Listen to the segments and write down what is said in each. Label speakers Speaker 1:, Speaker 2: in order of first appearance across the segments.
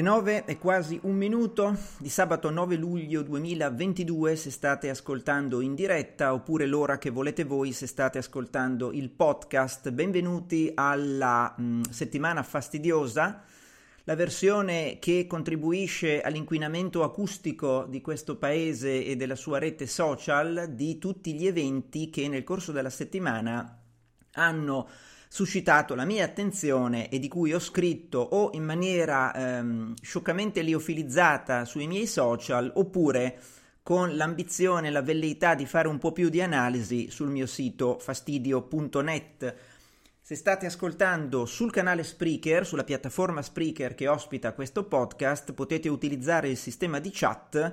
Speaker 1: Le 9 e quasi un minuto di sabato 9 luglio 2022 se state ascoltando in diretta oppure l'ora che volete voi se state ascoltando il podcast. Benvenuti alla mh, settimana fastidiosa, la versione che contribuisce all'inquinamento acustico di questo paese e della sua rete social di tutti gli eventi che nel corso della settimana hanno suscitato la mia attenzione e di cui ho scritto o in maniera ehm, scioccamente liofilizzata sui miei social oppure con l'ambizione e la velleità di fare un po' più di analisi sul mio sito fastidio.net. Se state ascoltando sul canale Spreaker, sulla piattaforma Spreaker che ospita questo podcast, potete utilizzare il sistema di chat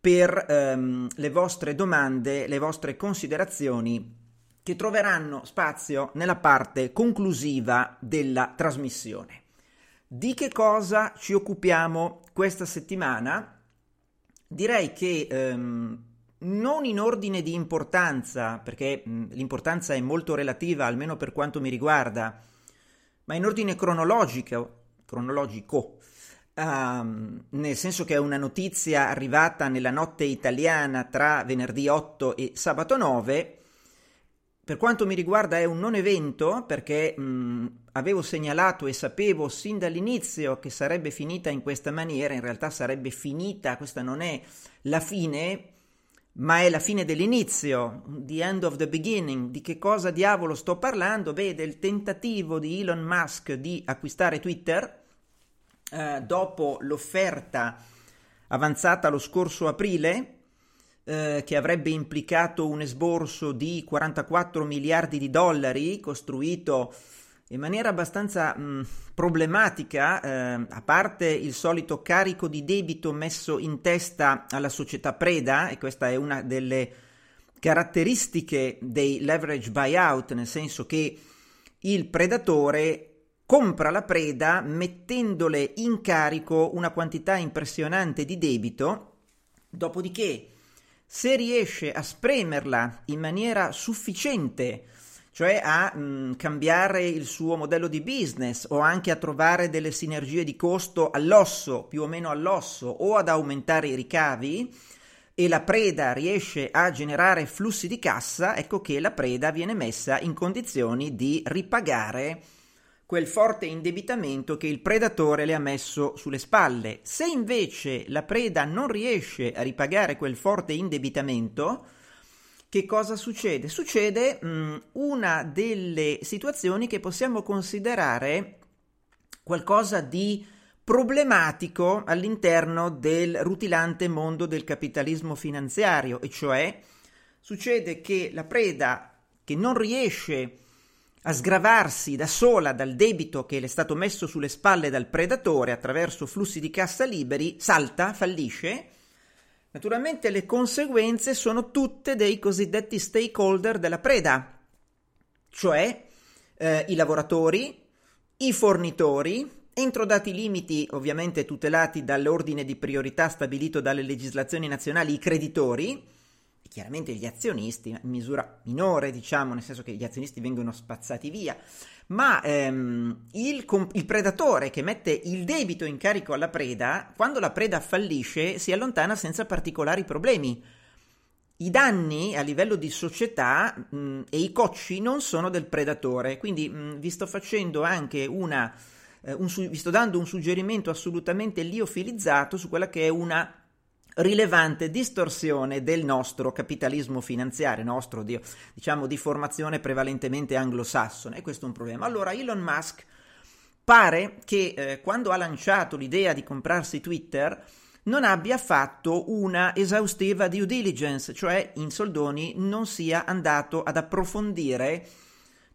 Speaker 1: per ehm, le vostre domande, le vostre considerazioni che troveranno spazio nella parte conclusiva della trasmissione. Di che cosa ci occupiamo questa settimana? Direi che ehm, non in ordine di importanza, perché mh, l'importanza è molto relativa, almeno per quanto mi riguarda, ma in ordine cronologico, cronologico um, nel senso che è una notizia arrivata nella notte italiana tra venerdì 8 e sabato 9, per quanto mi riguarda è un non evento perché mh, avevo segnalato e sapevo sin dall'inizio che sarebbe finita in questa maniera, in realtà sarebbe finita, questa non è la fine, ma è la fine dell'inizio, the end of the beginning. Di che cosa diavolo sto parlando? Beh, del tentativo di Elon Musk di acquistare Twitter eh, dopo l'offerta avanzata lo scorso aprile eh, che avrebbe implicato un esborso di 44 miliardi di dollari costruito in maniera abbastanza mh, problematica, eh, a parte il solito carico di debito messo in testa alla società preda, e questa è una delle caratteristiche dei leverage buyout, nel senso che il predatore compra la preda mettendole in carico una quantità impressionante di debito, dopodiché se riesce a spremerla in maniera sufficiente, cioè a mh, cambiare il suo modello di business o anche a trovare delle sinergie di costo all'osso, più o meno all'osso, o ad aumentare i ricavi, e la preda riesce a generare flussi di cassa, ecco che la preda viene messa in condizioni di ripagare quel forte indebitamento che il predatore le ha messo sulle spalle. Se invece la preda non riesce a ripagare quel forte indebitamento, che cosa succede? Succede mh, una delle situazioni che possiamo considerare qualcosa di problematico all'interno del rutilante mondo del capitalismo finanziario, e cioè succede che la preda che non riesce a sgravarsi da sola dal debito che le è stato messo sulle spalle dal predatore attraverso flussi di cassa liberi, salta, fallisce, Naturalmente le conseguenze sono tutte dei cosiddetti stakeholder della preda, cioè eh, i lavoratori, i fornitori, entro dati limiti ovviamente tutelati dall'ordine di priorità stabilito dalle legislazioni nazionali, i creditori, chiaramente gli azionisti, in misura minore diciamo, nel senso che gli azionisti vengono spazzati via, ma ehm, il, il, predatore che mette il debito in carico alla preda, quando la preda fallisce, si allontana senza particolari problemi. I danni a livello di società mh, e i cocci non sono del predatore, quindi mh, vi sto facendo anche una, eh, un, vi sto dando un suggerimento assolutamente liofilizzato su quella che è una rilevante distorsione del nostro capitalismo finanziario, nostro di, diciamo di formazione prevalentemente anglosassone, e questo è un problema. Allora Elon Musk pare che eh, quando ha lanciato l'idea di comprarsi Twitter non abbia fatto una esaustiva due diligence, cioè in soldoni non sia andato ad approfondire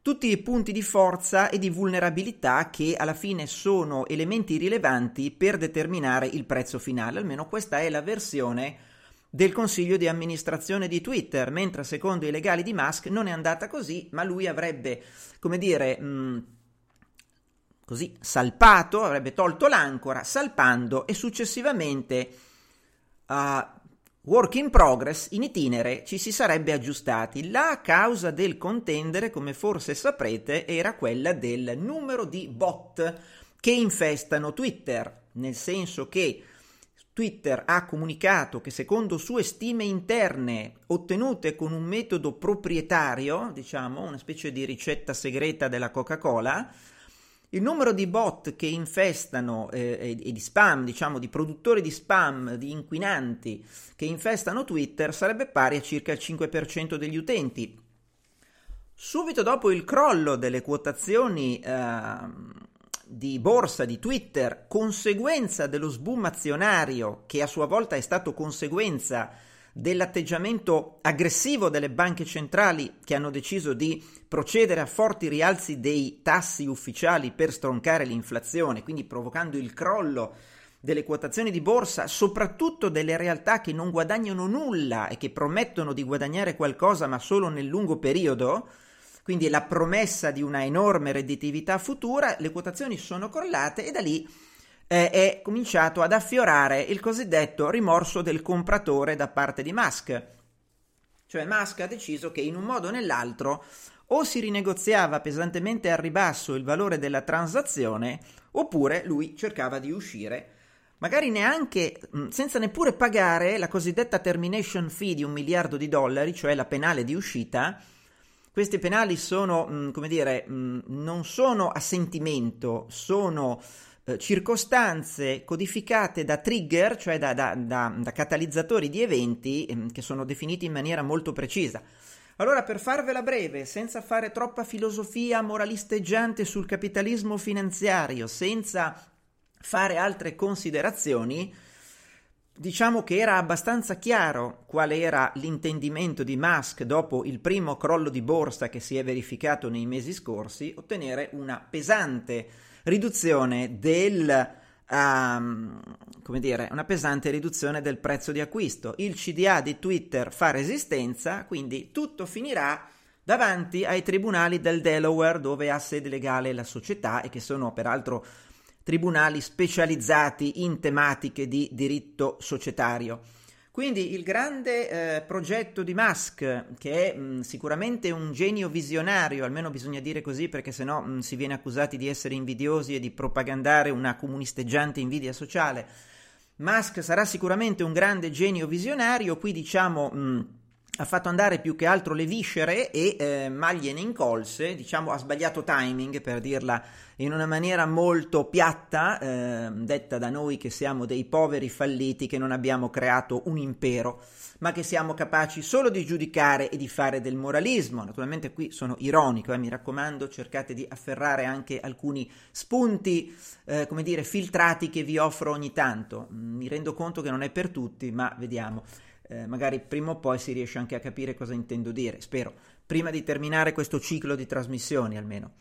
Speaker 1: tutti i punti di forza e di vulnerabilità che alla fine sono elementi rilevanti per determinare il prezzo finale, almeno questa è la versione del consiglio di amministrazione di Twitter, mentre secondo i legali di Musk non è andata così, ma lui avrebbe, come dire, mh, così salpato, avrebbe tolto l'ancora, salpando e successivamente uh, work in progress in itinere ci si sarebbe aggiustati. La causa del contendere, come forse saprete, era quella del numero di bot che infestano Twitter, nel senso che Twitter ha comunicato che secondo sue stime interne ottenute con un metodo proprietario, diciamo una specie di ricetta segreta della Coca-Cola, il numero di bot che infestano eh, e, di spam, diciamo di produttori di spam, di inquinanti che infestano Twitter sarebbe pari a circa il 5% degli utenti. Subito dopo il crollo delle quotazioni eh, di borsa di Twitter, conseguenza dello sboom azionario, che a sua volta è stato conseguenza dell'atteggiamento aggressivo delle banche centrali che hanno deciso di procedere a forti rialzi dei tassi ufficiali per stroncare l'inflazione, quindi provocando il crollo delle quotazioni di borsa, soprattutto delle realtà che non guadagnano nulla e che promettono di guadagnare qualcosa ma solo nel lungo periodo, quindi la promessa di una enorme redditività futura, le quotazioni sono crollate e da lì eh, è cominciato ad affiorare il cosiddetto rimorso del compratore da parte di Musk. Cioè Musk ha deciso che in un modo o nell'altro o si rinegoziava pesantemente al ribasso il valore della transazione oppure lui cercava di uscire magari neanche mm, senza neppure pagare la cosiddetta termination fee di un miliardo di dollari, cioè la penale di uscita. Questi penali sono, mm, come dire, mm, non sono a sentimento, sono eh, circostanze codificate da trigger, cioè da, da, da, da catalizzatori di eventi ehm, che sono definiti in maniera molto precisa. Allora, per farvela breve, senza fare troppa filosofia moralisteggiante sul capitalismo finanziario, senza fare altre considerazioni, diciamo che era abbastanza chiaro qual era l'intendimento di Musk dopo il primo crollo di borsa che si è verificato nei mesi scorsi, ottenere una pesante riduzione del um, come dire, una pesante riduzione del prezzo di acquisto. Il CDA di Twitter fa resistenza, quindi tutto finirà davanti ai tribunali del Delaware dove ha sede legale la società e che sono peraltro tribunali specializzati in tematiche di diritto societario. Quindi il grande eh, progetto di Musk, che è mh, sicuramente un genio visionario, almeno bisogna dire così perché sennò mh, si viene accusati di essere invidiosi e di propagandare una comunisteggiante invidia sociale. Musk sarà sicuramente un grande genio visionario, qui diciamo mh, ha fatto andare più che altro le viscere e eh, ma gliene incolse, diciamo ha sbagliato timing per dirla in una maniera molto piatta, eh, detta da noi che siamo dei poveri falliti che non abbiamo creato un impero, ma che siamo capaci solo di giudicare e di fare del moralismo. Naturalmente qui sono ironico, eh, mi raccomando, cercate di afferrare anche alcuni spunti, eh, come dire, filtrati che vi offro ogni tanto. Mi rendo conto che non è per tutti, ma vediamo eh, magari prima o poi si riesce anche a capire cosa intendo dire, spero, prima di terminare questo ciclo di trasmissioni almeno.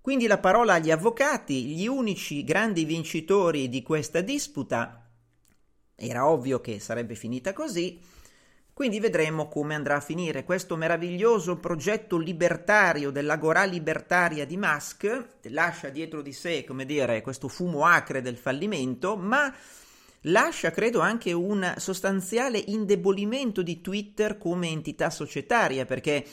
Speaker 1: Quindi la parola agli avvocati, gli unici grandi vincitori di questa disputa era ovvio che sarebbe finita così. Quindi vedremo come andrà a finire questo meraviglioso progetto libertario dell'agorà libertaria di Musk, lascia dietro di sé, come dire, questo fumo acre del fallimento, ma lascia credo anche un sostanziale indebolimento di Twitter come entità societaria, perché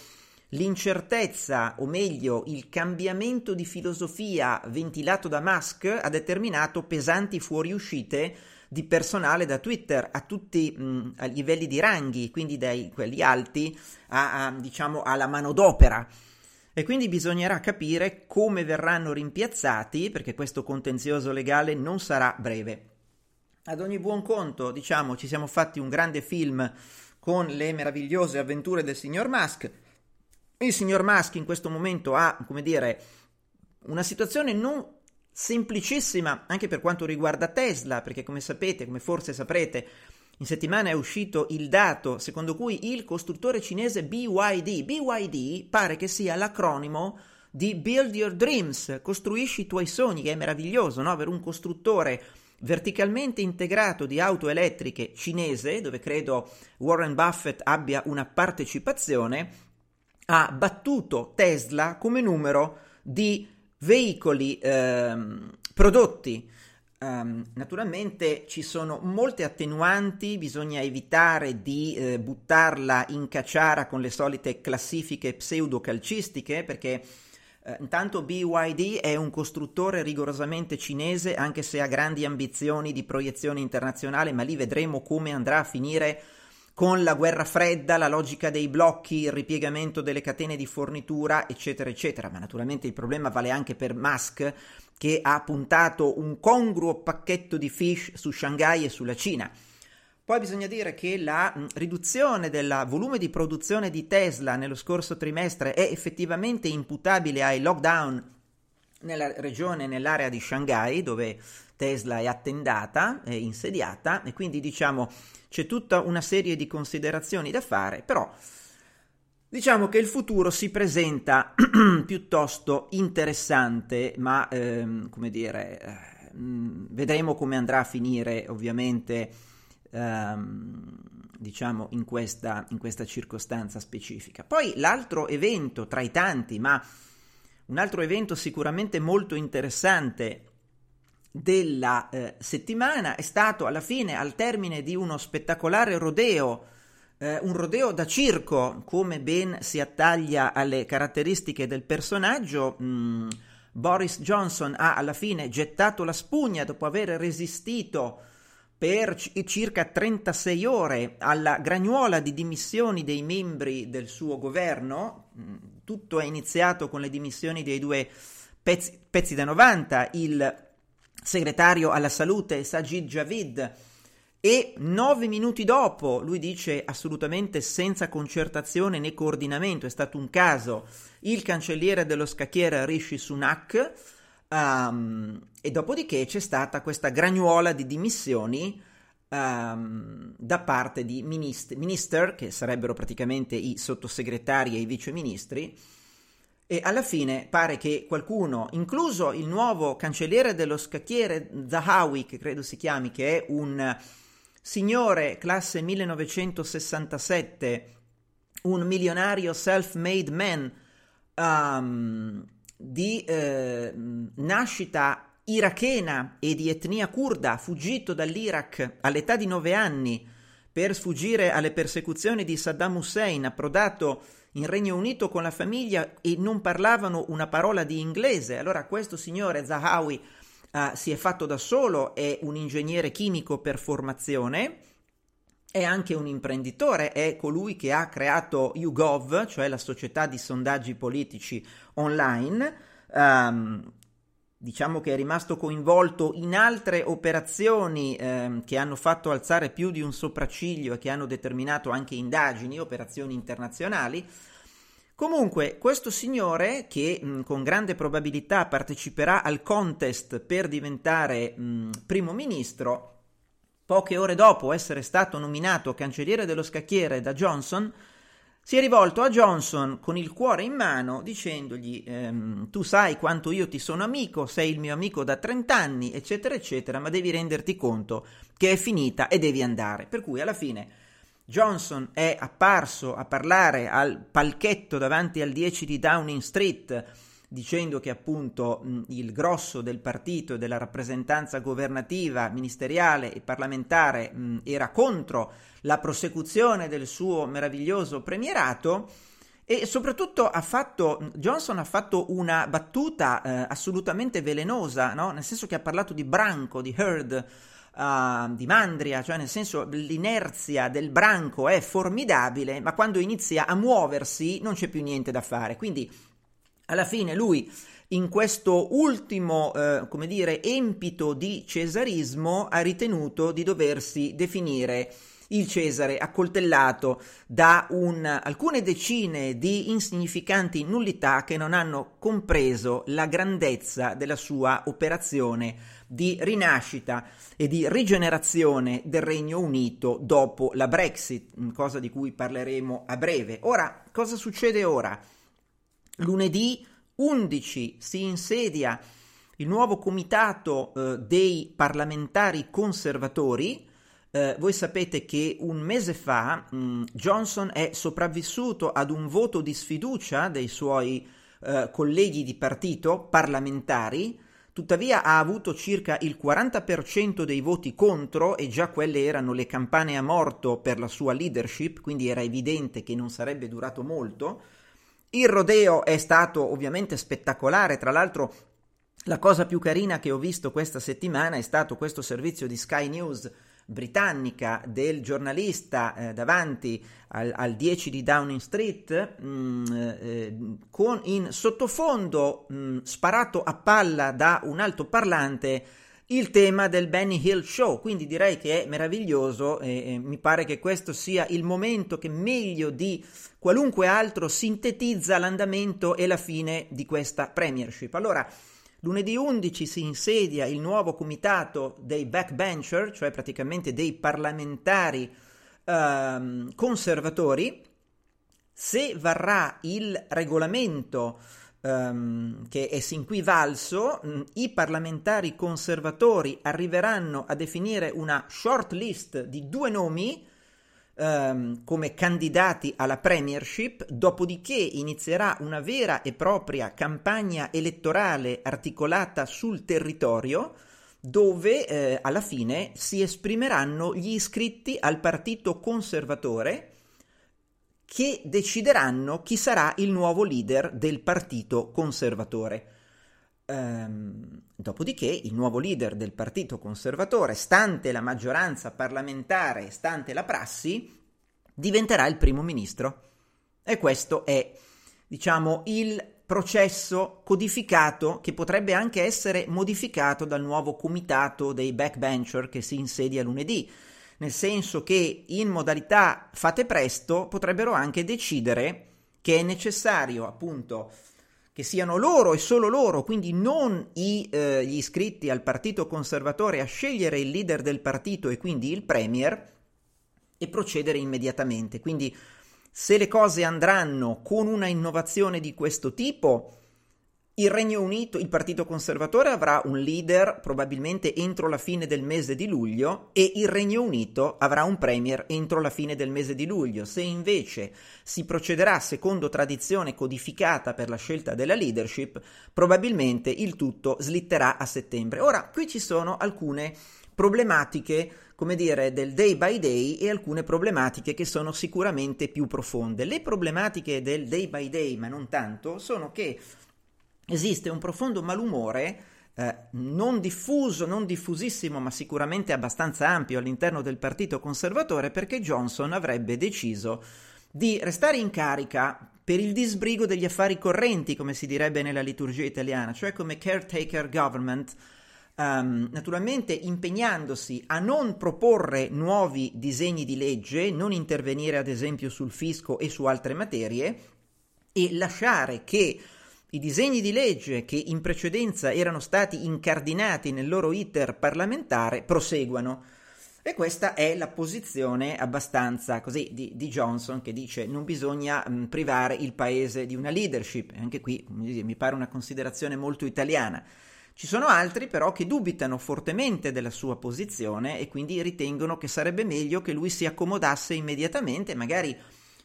Speaker 1: l'incertezza, o meglio, il cambiamento di filosofia ventilato da Musk ha determinato pesanti fuoriuscite di personale da Twitter a tutti mh, a livelli di ranghi, quindi dai quelli alti a, a, diciamo alla manodopera. E quindi bisognerà capire come verranno rimpiazzati, perché questo contenzioso legale non sarà breve. Ad ogni buon conto, diciamo, ci siamo fatti un grande film con le meravigliose avventure del signor Musk. Il signor Musk in questo momento ha, come dire, una situazione non semplicissima anche per quanto riguarda Tesla, perché come sapete, come forse saprete, in settimana è uscito il dato secondo cui il costruttore cinese BYD, BYD pare che sia l'acronimo di Build Your Dreams, costruisci i tuoi sogni, che è meraviglioso, no? Avere un costruttore verticalmente integrato di auto elettriche cinese, dove credo Warren Buffett abbia una partecipazione, ha battuto Tesla come numero di veicoli ehm, prodotti. Um, naturalmente ci sono molte attenuanti, bisogna evitare di eh, buttarla in cacciara con le solite classifiche pseudocalcistiche perché eh, intanto BYD è un costruttore rigorosamente cinese anche se ha grandi ambizioni di proiezione internazionale, ma lì vedremo come andrà a finire con la guerra fredda, la logica dei blocchi, il ripiegamento delle catene di fornitura, eccetera, eccetera. Ma naturalmente il problema vale anche per Musk, che ha puntato un congruo pacchetto di fish su Shanghai e sulla Cina. Poi bisogna dire che la riduzione del volume di produzione di Tesla nello scorso trimestre è effettivamente imputabile ai lockdown nella regione, nell'area di Shanghai, dove Tesla è attendata, è insediata, e quindi diciamo c'è tutta una serie di considerazioni da fare, però diciamo che il futuro si presenta piuttosto interessante, ma ehm, come dire, eh, vedremo come andrà a finire ovviamente ehm, diciamo in questa, in questa circostanza specifica. Poi l'altro evento tra i tanti, ma un altro evento sicuramente molto interessante della eh, settimana è stato alla fine, al termine di uno spettacolare rodeo, eh, un rodeo da circo, come ben si attaglia alle caratteristiche del personaggio, mh, mm, Boris Johnson ha alla fine gettato la spugna dopo aver resistito per circa 36 ore alla gragnuola di dimissioni dei membri del suo governo. Tutto è iniziato con le dimissioni dei due pezzi, pezzi da 90, il segretario alla salute Sajid Javid e nove minuti dopo lui dice assolutamente senza concertazione né coordinamento, è stato un caso, il cancelliere dello scacchiere Rishi Sunak um, e dopodiché c'è stata questa gragnuola di dimissioni um, da parte di minister, minister, che sarebbero praticamente i sottosegretari e i viceministri, e alla fine pare che qualcuno, incluso il nuovo cancelliere dello scacchiere Zahawi, che credo si chiami, che è un signore classe 1967, un milionario self-made man um, di eh, nascita irachena e di etnia kurda, fuggito dall'Iraq all'età di nove anni per sfuggire alle persecuzioni di Saddam Hussein, approdato in Regno Unito con la famiglia e non parlavano una parola di inglese. Allora questo signore Zahawi uh, si è fatto da solo, è un ingegnere chimico per formazione, è anche un imprenditore, è colui che ha creato YouGov, cioè la società di sondaggi politici online. Um, diciamo che è rimasto coinvolto in altre operazioni ehm, che hanno fatto alzare più di un sopracciglio e che hanno determinato anche indagini, operazioni internazionali. Comunque, questo signore, che mh, con grande probabilità parteciperà al contest per diventare mh, primo ministro, poche ore dopo essere stato nominato cancelliere dello scacchiere da Johnson, si è rivolto a Johnson con il cuore in mano dicendogli ehm, tu sai quanto io ti sono amico, sei il mio amico da 30 anni, eccetera, eccetera, ma devi renderti conto che è finita e devi andare. Per cui alla fine Johnson è apparso a parlare al palchetto davanti al 10 di Downing Street dicendo che appunto mh, il grosso del partito e della rappresentanza governativa, ministeriale e parlamentare mh, era contro la prosecuzione del suo meraviglioso premierato e soprattutto ha fatto, Johnson ha fatto una battuta eh, assolutamente velenosa, no? nel senso che ha parlato di branco, di herd, uh, di mandria, cioè nel senso l'inerzia del branco è formidabile, ma quando inizia a muoversi non c'è più niente da fare. Quindi alla fine lui in questo ultimo, eh, come dire, empito di cesarismo ha ritenuto di doversi definire il Cesare accoltellato da un, alcune decine di insignificanti nullità che non hanno compreso la grandezza della sua operazione di rinascita e di rigenerazione del Regno Unito dopo la Brexit, cosa di cui parleremo a breve. Ora, cosa succede ora? Lunedì 11 si insedia il nuovo comitato eh, dei parlamentari conservatori. Eh, voi sapete che un mese fa mh, mm, Johnson è sopravvissuto ad un voto di sfiducia dei suoi eh, colleghi di partito parlamentari, tuttavia ha avuto circa il 40% dei voti contro e già quelle erano le campane a morto per la sua leadership, quindi era evidente che non sarebbe durato molto. Il rodeo è stato ovviamente spettacolare, tra l'altro la cosa più carina che ho visto questa settimana è stato questo servizio di Sky News britannica del giornalista eh, davanti al, al, 10 di Downing Street mh, mm, eh, con in sottofondo mh, mm, sparato a palla da un altoparlante il tema del Benny Hill Show, quindi direi che è meraviglioso e, e mi pare che questo sia il momento che meglio di qualunque altro sintetizza l'andamento e la fine di questa Premiership. Allora, lunedì 11 si insedia il nuovo comitato dei backbencher, cioè praticamente dei parlamentari ehm, conservatori. Se varrà il regolamento um, che è sin qui valso, um, i parlamentari conservatori arriveranno a definire una short list di due nomi um, come candidati alla premiership, dopodiché inizierà una vera e propria campagna elettorale articolata sul territorio dove eh, alla fine si esprimeranno gli iscritti al partito conservatore che decideranno chi sarà il nuovo leader del partito conservatore. Ehm, dopodiché il nuovo leader del partito conservatore, stante la maggioranza parlamentare, stante la prassi, diventerà il primo ministro. E questo è, diciamo, il processo codificato che potrebbe anche essere modificato dal nuovo comitato dei backbencher che si insedia lunedì nel senso che in modalità fate presto potrebbero anche decidere che è necessario appunto che siano loro e solo loro, quindi non i, eh, gli iscritti al partito conservatore, a scegliere il leader del partito e quindi il premier e procedere immediatamente. Quindi se le cose andranno con una innovazione di questo tipo, il Regno Unito, il Partito Conservatore avrà un leader probabilmente entro la fine del mese di luglio e il Regno Unito avrà un premier entro la fine del mese di luglio. Se invece si procederà secondo tradizione codificata per la scelta della leadership, probabilmente il tutto slitterà a settembre. Ora, qui ci sono alcune problematiche, come dire, del day by day e alcune problematiche che sono sicuramente più profonde. Le problematiche del day by day, ma non tanto, sono che esiste un profondo malumore eh, non diffuso, non diffusissimo, ma sicuramente abbastanza ampio all'interno del Partito Conservatore perché Johnson avrebbe deciso di restare in carica per il disbrigo degli affari correnti, come si direbbe nella liturgia italiana, cioè come caretaker government, um, naturalmente impegnandosi a non proporre nuovi disegni di legge, non intervenire ad esempio sul fisco e su altre materie e lasciare che i disegni di legge che in precedenza erano stati incardinati nel loro iter parlamentare proseguano. E questa è la posizione abbastanza così di, di Johnson che dice non bisogna mh, privare il paese di una leadership. Anche qui mi pare una considerazione molto italiana. Ci sono altri però che dubitano fortemente della sua posizione e quindi ritengono che sarebbe meglio che lui si accomodasse immediatamente, magari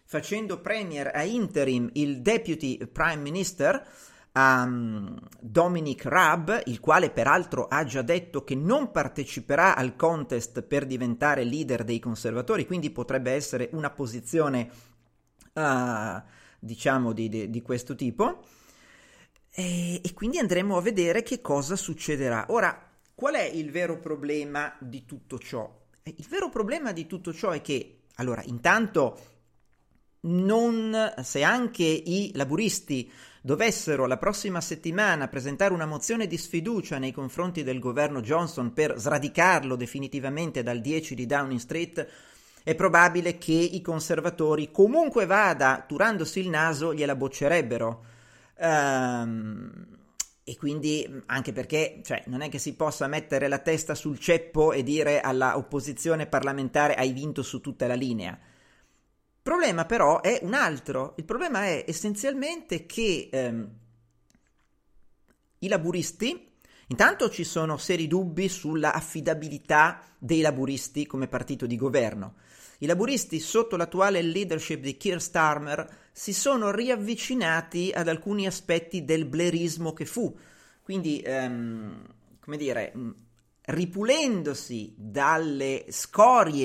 Speaker 1: facendo premier a interim il deputy prime minister um, Dominic Raab, il quale peraltro ha già detto che non parteciperà al contest per diventare leader dei conservatori, quindi potrebbe essere una posizione uh, diciamo di, di, di questo tipo. E, e quindi andremo a vedere che cosa succederà. Ora, qual è il vero problema di tutto ciò? Eh, il vero problema di tutto ciò è che, allora, intanto, non, se anche i laburisti dovessero la prossima settimana presentare una mozione di sfiducia nei confronti del governo Johnson per sradicarlo definitivamente dal 10 di Downing Street, è probabile che i conservatori, comunque vada, turandosi il naso, gliela boccerebbero. Um, e quindi anche perché cioè, non è che si possa mettere la testa sul ceppo e dire all'opposizione parlamentare hai vinto su tutta la linea. Problema però è un altro. Il problema è essenzialmente che ehm, i laburisti, intanto ci sono seri dubbi sulla affidabilità dei laburisti come partito di governo. I laburisti sotto l'attuale leadership di Keir Starmer si sono riavvicinati ad alcuni aspetti del blerismo che fu. Quindi, um, come dire, ripulendosi dalle scorie.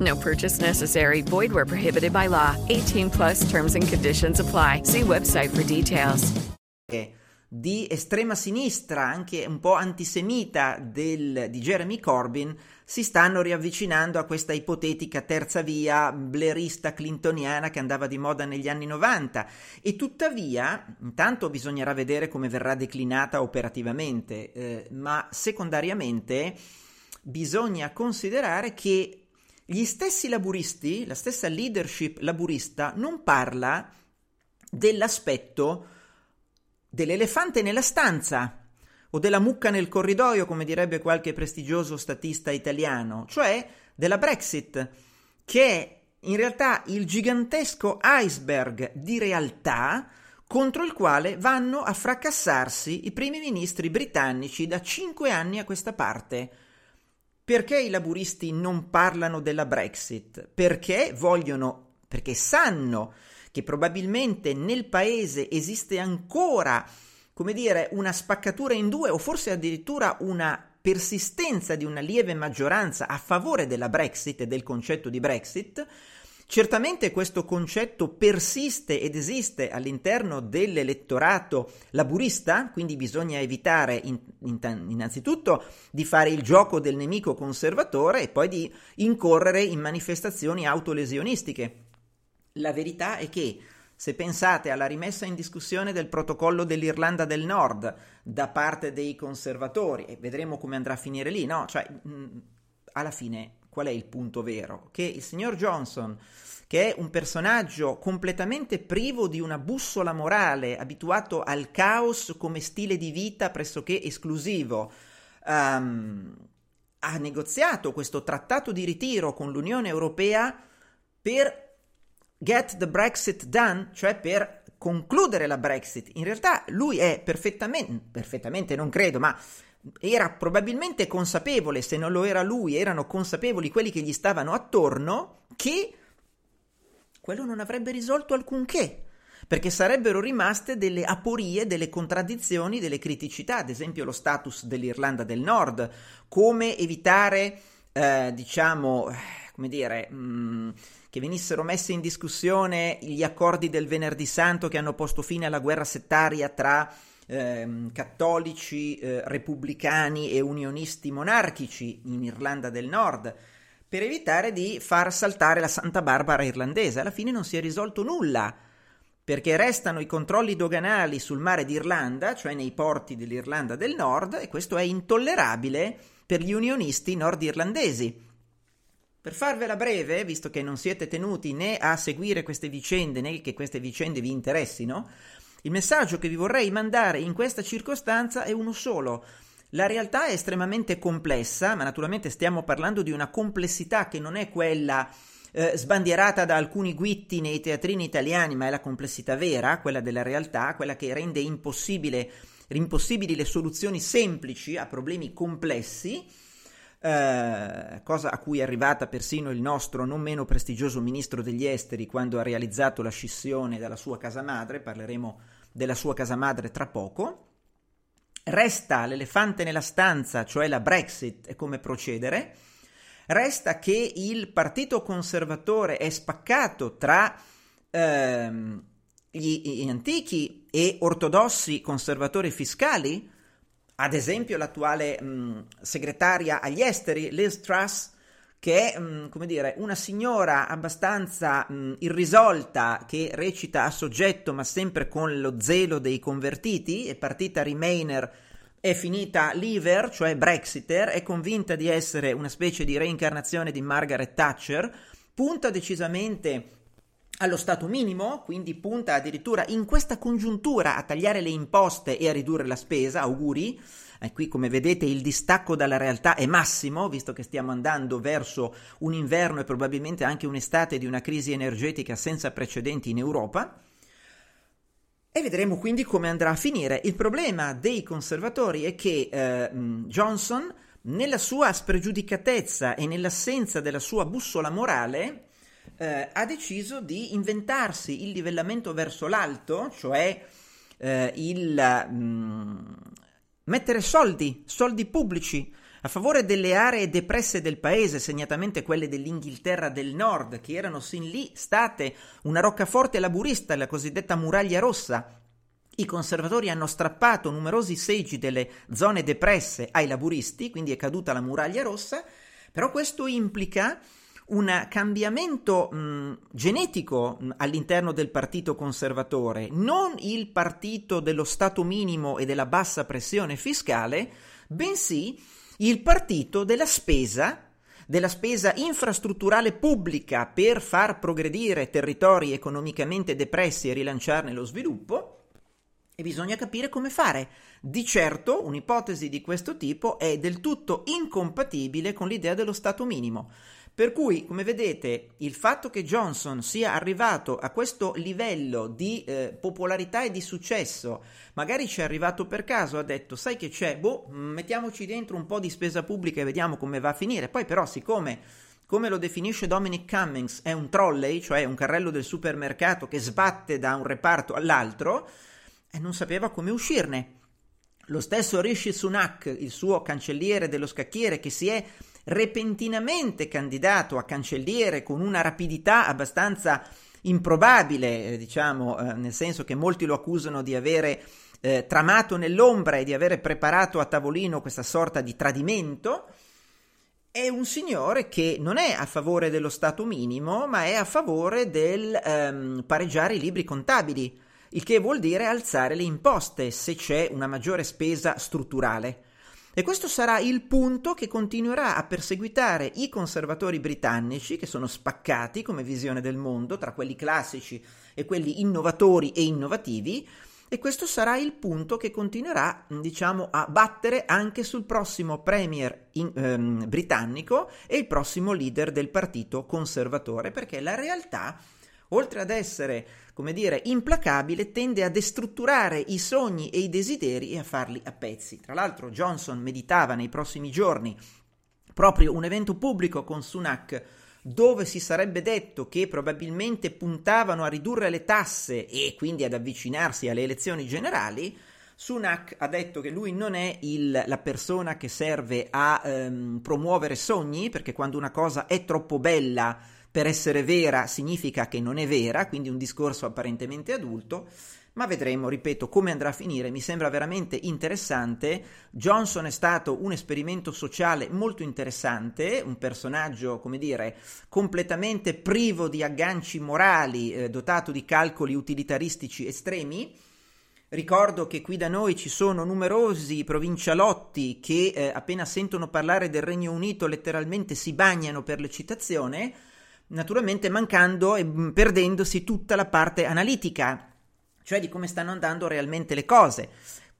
Speaker 2: No purchase necessary. Void where prohibited by law. 18 plus terms and conditions apply. See website for details.
Speaker 1: Di estrema sinistra, anche un po' antisemita del, di Jeremy Corbyn, si stanno riavvicinando a questa ipotetica terza via blerista clintoniana che andava di moda negli anni 90 e tuttavia intanto bisognerà vedere come verrà declinata operativamente, eh, ma secondariamente bisogna considerare che gli stessi laburisti, la stessa leadership laburista non parla dell'aspetto dell'elefante nella stanza o della mucca nel corridoio, come direbbe qualche prestigioso statista italiano, cioè della Brexit, che è in realtà il gigantesco iceberg di realtà contro il quale vanno a fracassarsi i primi ministri britannici da cinque anni a questa parte. Perché i laburisti non parlano della Brexit? Perché vogliono, perché sanno che probabilmente nel paese esiste ancora come dire, una spaccatura in due o forse addirittura una persistenza di una lieve maggioranza a favore della Brexit e del concetto di Brexit, Certamente questo concetto persiste ed esiste all'interno dell'elettorato laburista, quindi bisogna evitare in, in, innanzitutto di fare il gioco del nemico conservatore e poi di incorrere in manifestazioni autolesionistiche. La verità è che se pensate alla rimessa in discussione del protocollo dell'Irlanda del Nord da parte dei conservatori, e vedremo come andrà a finire lì, no? Cioè, mh, alla fine, qual è il punto vero? Che il signor Johnson, che è un personaggio completamente privo di una bussola morale, abituato al caos come stile di vita pressoché esclusivo, um, ha negoziato questo trattato di ritiro con l'Unione Europea per get the Brexit done, cioè per concludere la Brexit. In realtà lui è perfettamente, perfettamente non credo, ma era probabilmente consapevole, se non lo era lui, erano consapevoli quelli che gli stavano attorno, che quello non avrebbe risolto alcunché. perché sarebbero rimaste delle aporie, delle contraddizioni, delle criticità, ad esempio lo status dell'Irlanda del Nord, come evitare, eh, diciamo, come dire, mh, mm, che venissero messi in discussione gli accordi del Venerdì Santo che hanno posto fine alla guerra settaria tra eh, cattolici, eh, repubblicani e unionisti monarchici in Irlanda del Nord, per evitare di far saltare la Santa Barbara irlandese. Alla fine non si è risolto nulla perché restano i controlli doganali sul mare d'Irlanda, cioè nei porti dell'Irlanda del Nord, e questo è intollerabile per gli unionisti nordirlandesi. Per farvela breve, visto che non siete tenuti né a seguire queste vicende né che queste vicende vi interessino, il messaggio che vi vorrei mandare in questa circostanza è uno solo. La realtà è estremamente complessa, ma naturalmente stiamo parlando di una complessità che non è quella eh, sbandierata da alcuni guitti nei teatrini italiani, ma è la complessità vera, quella della realtà, quella che rende impossibile, impossibili le soluzioni semplici a problemi complessi eh, cosa a cui è arrivata persino il nostro non meno prestigioso ministro degli esteri quando ha realizzato la scissione dalla sua casa madre, parleremo della sua casa madre tra poco. Resta l'elefante nella stanza, cioè la Brexit e come procedere. Resta che il partito conservatore è spaccato tra ehm, gli, gli antichi e ortodossi conservatori fiscali, ad esempio l'attuale mh, segretaria agli esteri, Liz Truss, che è, come dire, una signora abbastanza mh, irrisolta che recita a soggetto ma sempre con lo zelo dei convertiti, è partita Remainer, è finita Leaver, cioè Brexiter, è convinta di essere una specie di reincarnazione di Margaret Thatcher, punta decisamente allo stato minimo, quindi punta addirittura in questa congiuntura a tagliare le imposte e a ridurre la spesa, auguri. E qui come vedete il distacco dalla realtà è massimo, visto che stiamo andando verso un inverno e probabilmente anche un'estate di una crisi energetica senza precedenti in Europa. E vedremo quindi come andrà a finire. Il problema dei conservatori è che eh, Johnson, nella sua spregiudicatezza e nell'assenza della sua bussola morale, eh, ha deciso di inventarsi il livellamento verso l'alto, cioè eh, il mh, mm, mettere soldi, soldi pubblici a favore delle aree depresse del paese, segnatamente quelle dell'Inghilterra del Nord, che erano sin lì state una roccaforte laburista, la cosiddetta muraglia rossa. I conservatori hanno strappato numerosi seggi delle zone depresse ai laburisti, quindi è caduta la muraglia rossa, però questo implica un cambiamento mh, genetico mh, all'interno del partito conservatore, non il partito dello Stato minimo e della bassa pressione fiscale, bensì il partito della spesa, della spesa infrastrutturale pubblica per far progredire territori economicamente depressi e rilanciarne lo sviluppo, e bisogna capire come fare. Di certo, un'ipotesi di questo tipo è del tutto incompatibile con l'idea dello Stato minimo. Per cui, come vedete, il fatto che Johnson sia arrivato a questo livello di eh, popolarità e di successo, magari ci è arrivato per caso, ha detto, sai che c'è, boh, mettiamoci dentro un po' di spesa pubblica e vediamo come va a finire. Poi però, siccome, come lo definisce Dominic Cummings, è un trolley, cioè un carrello del supermercato che sbatte da un reparto all'altro, e non sapeva come uscirne. Lo stesso Rishi Sunak, il suo cancelliere dello scacchiere, che si è repentinamente candidato a cancelliere con una rapidità abbastanza improbabile, eh, diciamo, eh, nel senso che molti lo accusano di avere eh, tramato nell'ombra e di avere preparato a tavolino questa sorta di tradimento, è un signore che non è a favore dello Stato minimo, ma è a favore del ehm, pareggiare i libri contabili, il che vuol dire alzare le imposte se c'è una maggiore spesa strutturale. E questo sarà il punto che continuerà a perseguitare i conservatori britannici, che sono spaccati come visione del mondo tra quelli classici e quelli innovatori e innovativi, e questo sarà il punto che continuerà, diciamo, a battere anche sul prossimo premier in, ehm, britannico e il prossimo leader del partito conservatore, perché la realtà oltre ad essere, come dire, implacabile, tende a destrutturare i sogni e i desideri e a farli a pezzi. Tra l'altro Johnson meditava nei prossimi giorni proprio un evento pubblico con Sunak dove si sarebbe detto che probabilmente puntavano a ridurre le tasse e quindi ad avvicinarsi alle elezioni generali, Sunak ha detto che lui non è il, la persona che serve a ehm, promuovere sogni, perché quando una cosa è troppo bella per essere vera significa che non è vera, quindi un discorso apparentemente adulto, ma vedremo, ripeto, come andrà a finire. Mi sembra veramente interessante. Johnson è stato un esperimento sociale molto interessante, un personaggio, come dire, completamente privo di agganci morali, eh, dotato di calcoli utilitaristici estremi Ricordo che qui da noi ci sono numerosi provincialotti che eh, appena sentono parlare del Regno Unito letteralmente si bagnano per l'eccitazione, naturalmente mancando e mm, perdendosi tutta la parte analitica, cioè di come stanno andando realmente le cose.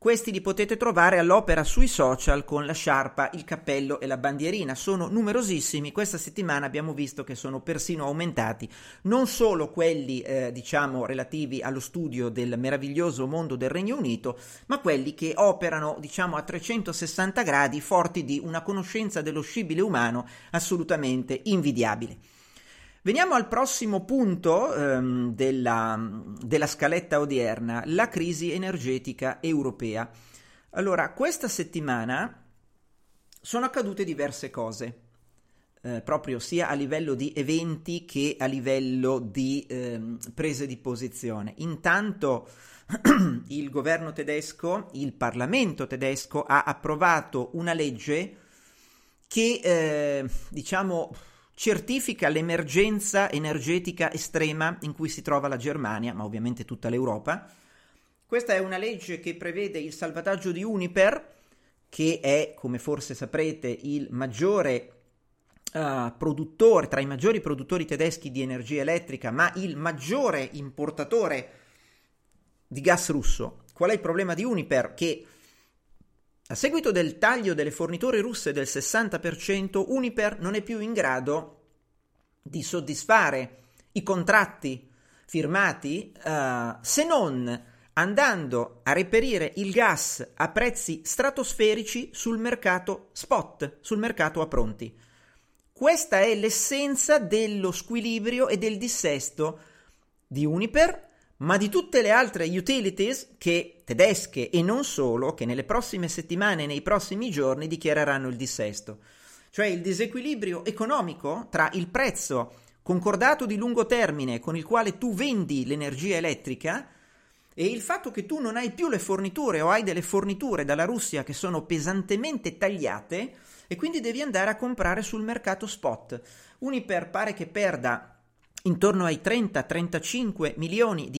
Speaker 1: Questi li potete trovare all'opera sui social con la sciarpa, il cappello e la bandierina. Sono numerosissimi. Questa settimana abbiamo visto che sono persino aumentati. Non solo quelli, eh, diciamo, relativi allo studio del meraviglioso mondo del Regno Unito, ma quelli che operano, diciamo, a 360 gradi, forti di una conoscenza dello scibile umano assolutamente invidiabile. Veniamo al prossimo punto ehm, della, della scaletta odierna, la crisi energetica europea. Allora, questa settimana sono accadute diverse cose, eh, proprio sia a livello di eventi che a livello di eh, prese di posizione. Intanto il governo tedesco, il Parlamento tedesco ha approvato una legge che, eh, diciamo, certifica l'emergenza energetica estrema in cui si trova la Germania, ma ovviamente tutta l'Europa. Questa è una legge che prevede il salvataggio di Uniper, che è, come forse saprete, il maggiore uh, produttore, tra i maggiori produttori tedeschi di energia elettrica, ma il maggiore importatore di gas russo. Qual è il problema di Uniper? Che a seguito del taglio delle forniture russe del 60%, Uniper non è più in grado di soddisfare i contratti firmati uh, se non andando a reperire il gas a prezzi stratosferici sul mercato spot, sul mercato a pronti. Questa è l'essenza dello squilibrio e del dissesto di Uniper ma di tutte le altre utilities che tedesche e non solo, che nelle prossime settimane e nei prossimi giorni dichiareranno il dissesto. Cioè il disequilibrio economico tra il prezzo concordato di lungo termine con il quale tu vendi l'energia elettrica e il fatto che tu non hai più le forniture o hai delle forniture dalla Russia che sono pesantemente tagliate e quindi devi andare a comprare sul mercato spot. Uniper pare che perda intorno ai 30-35 milioni di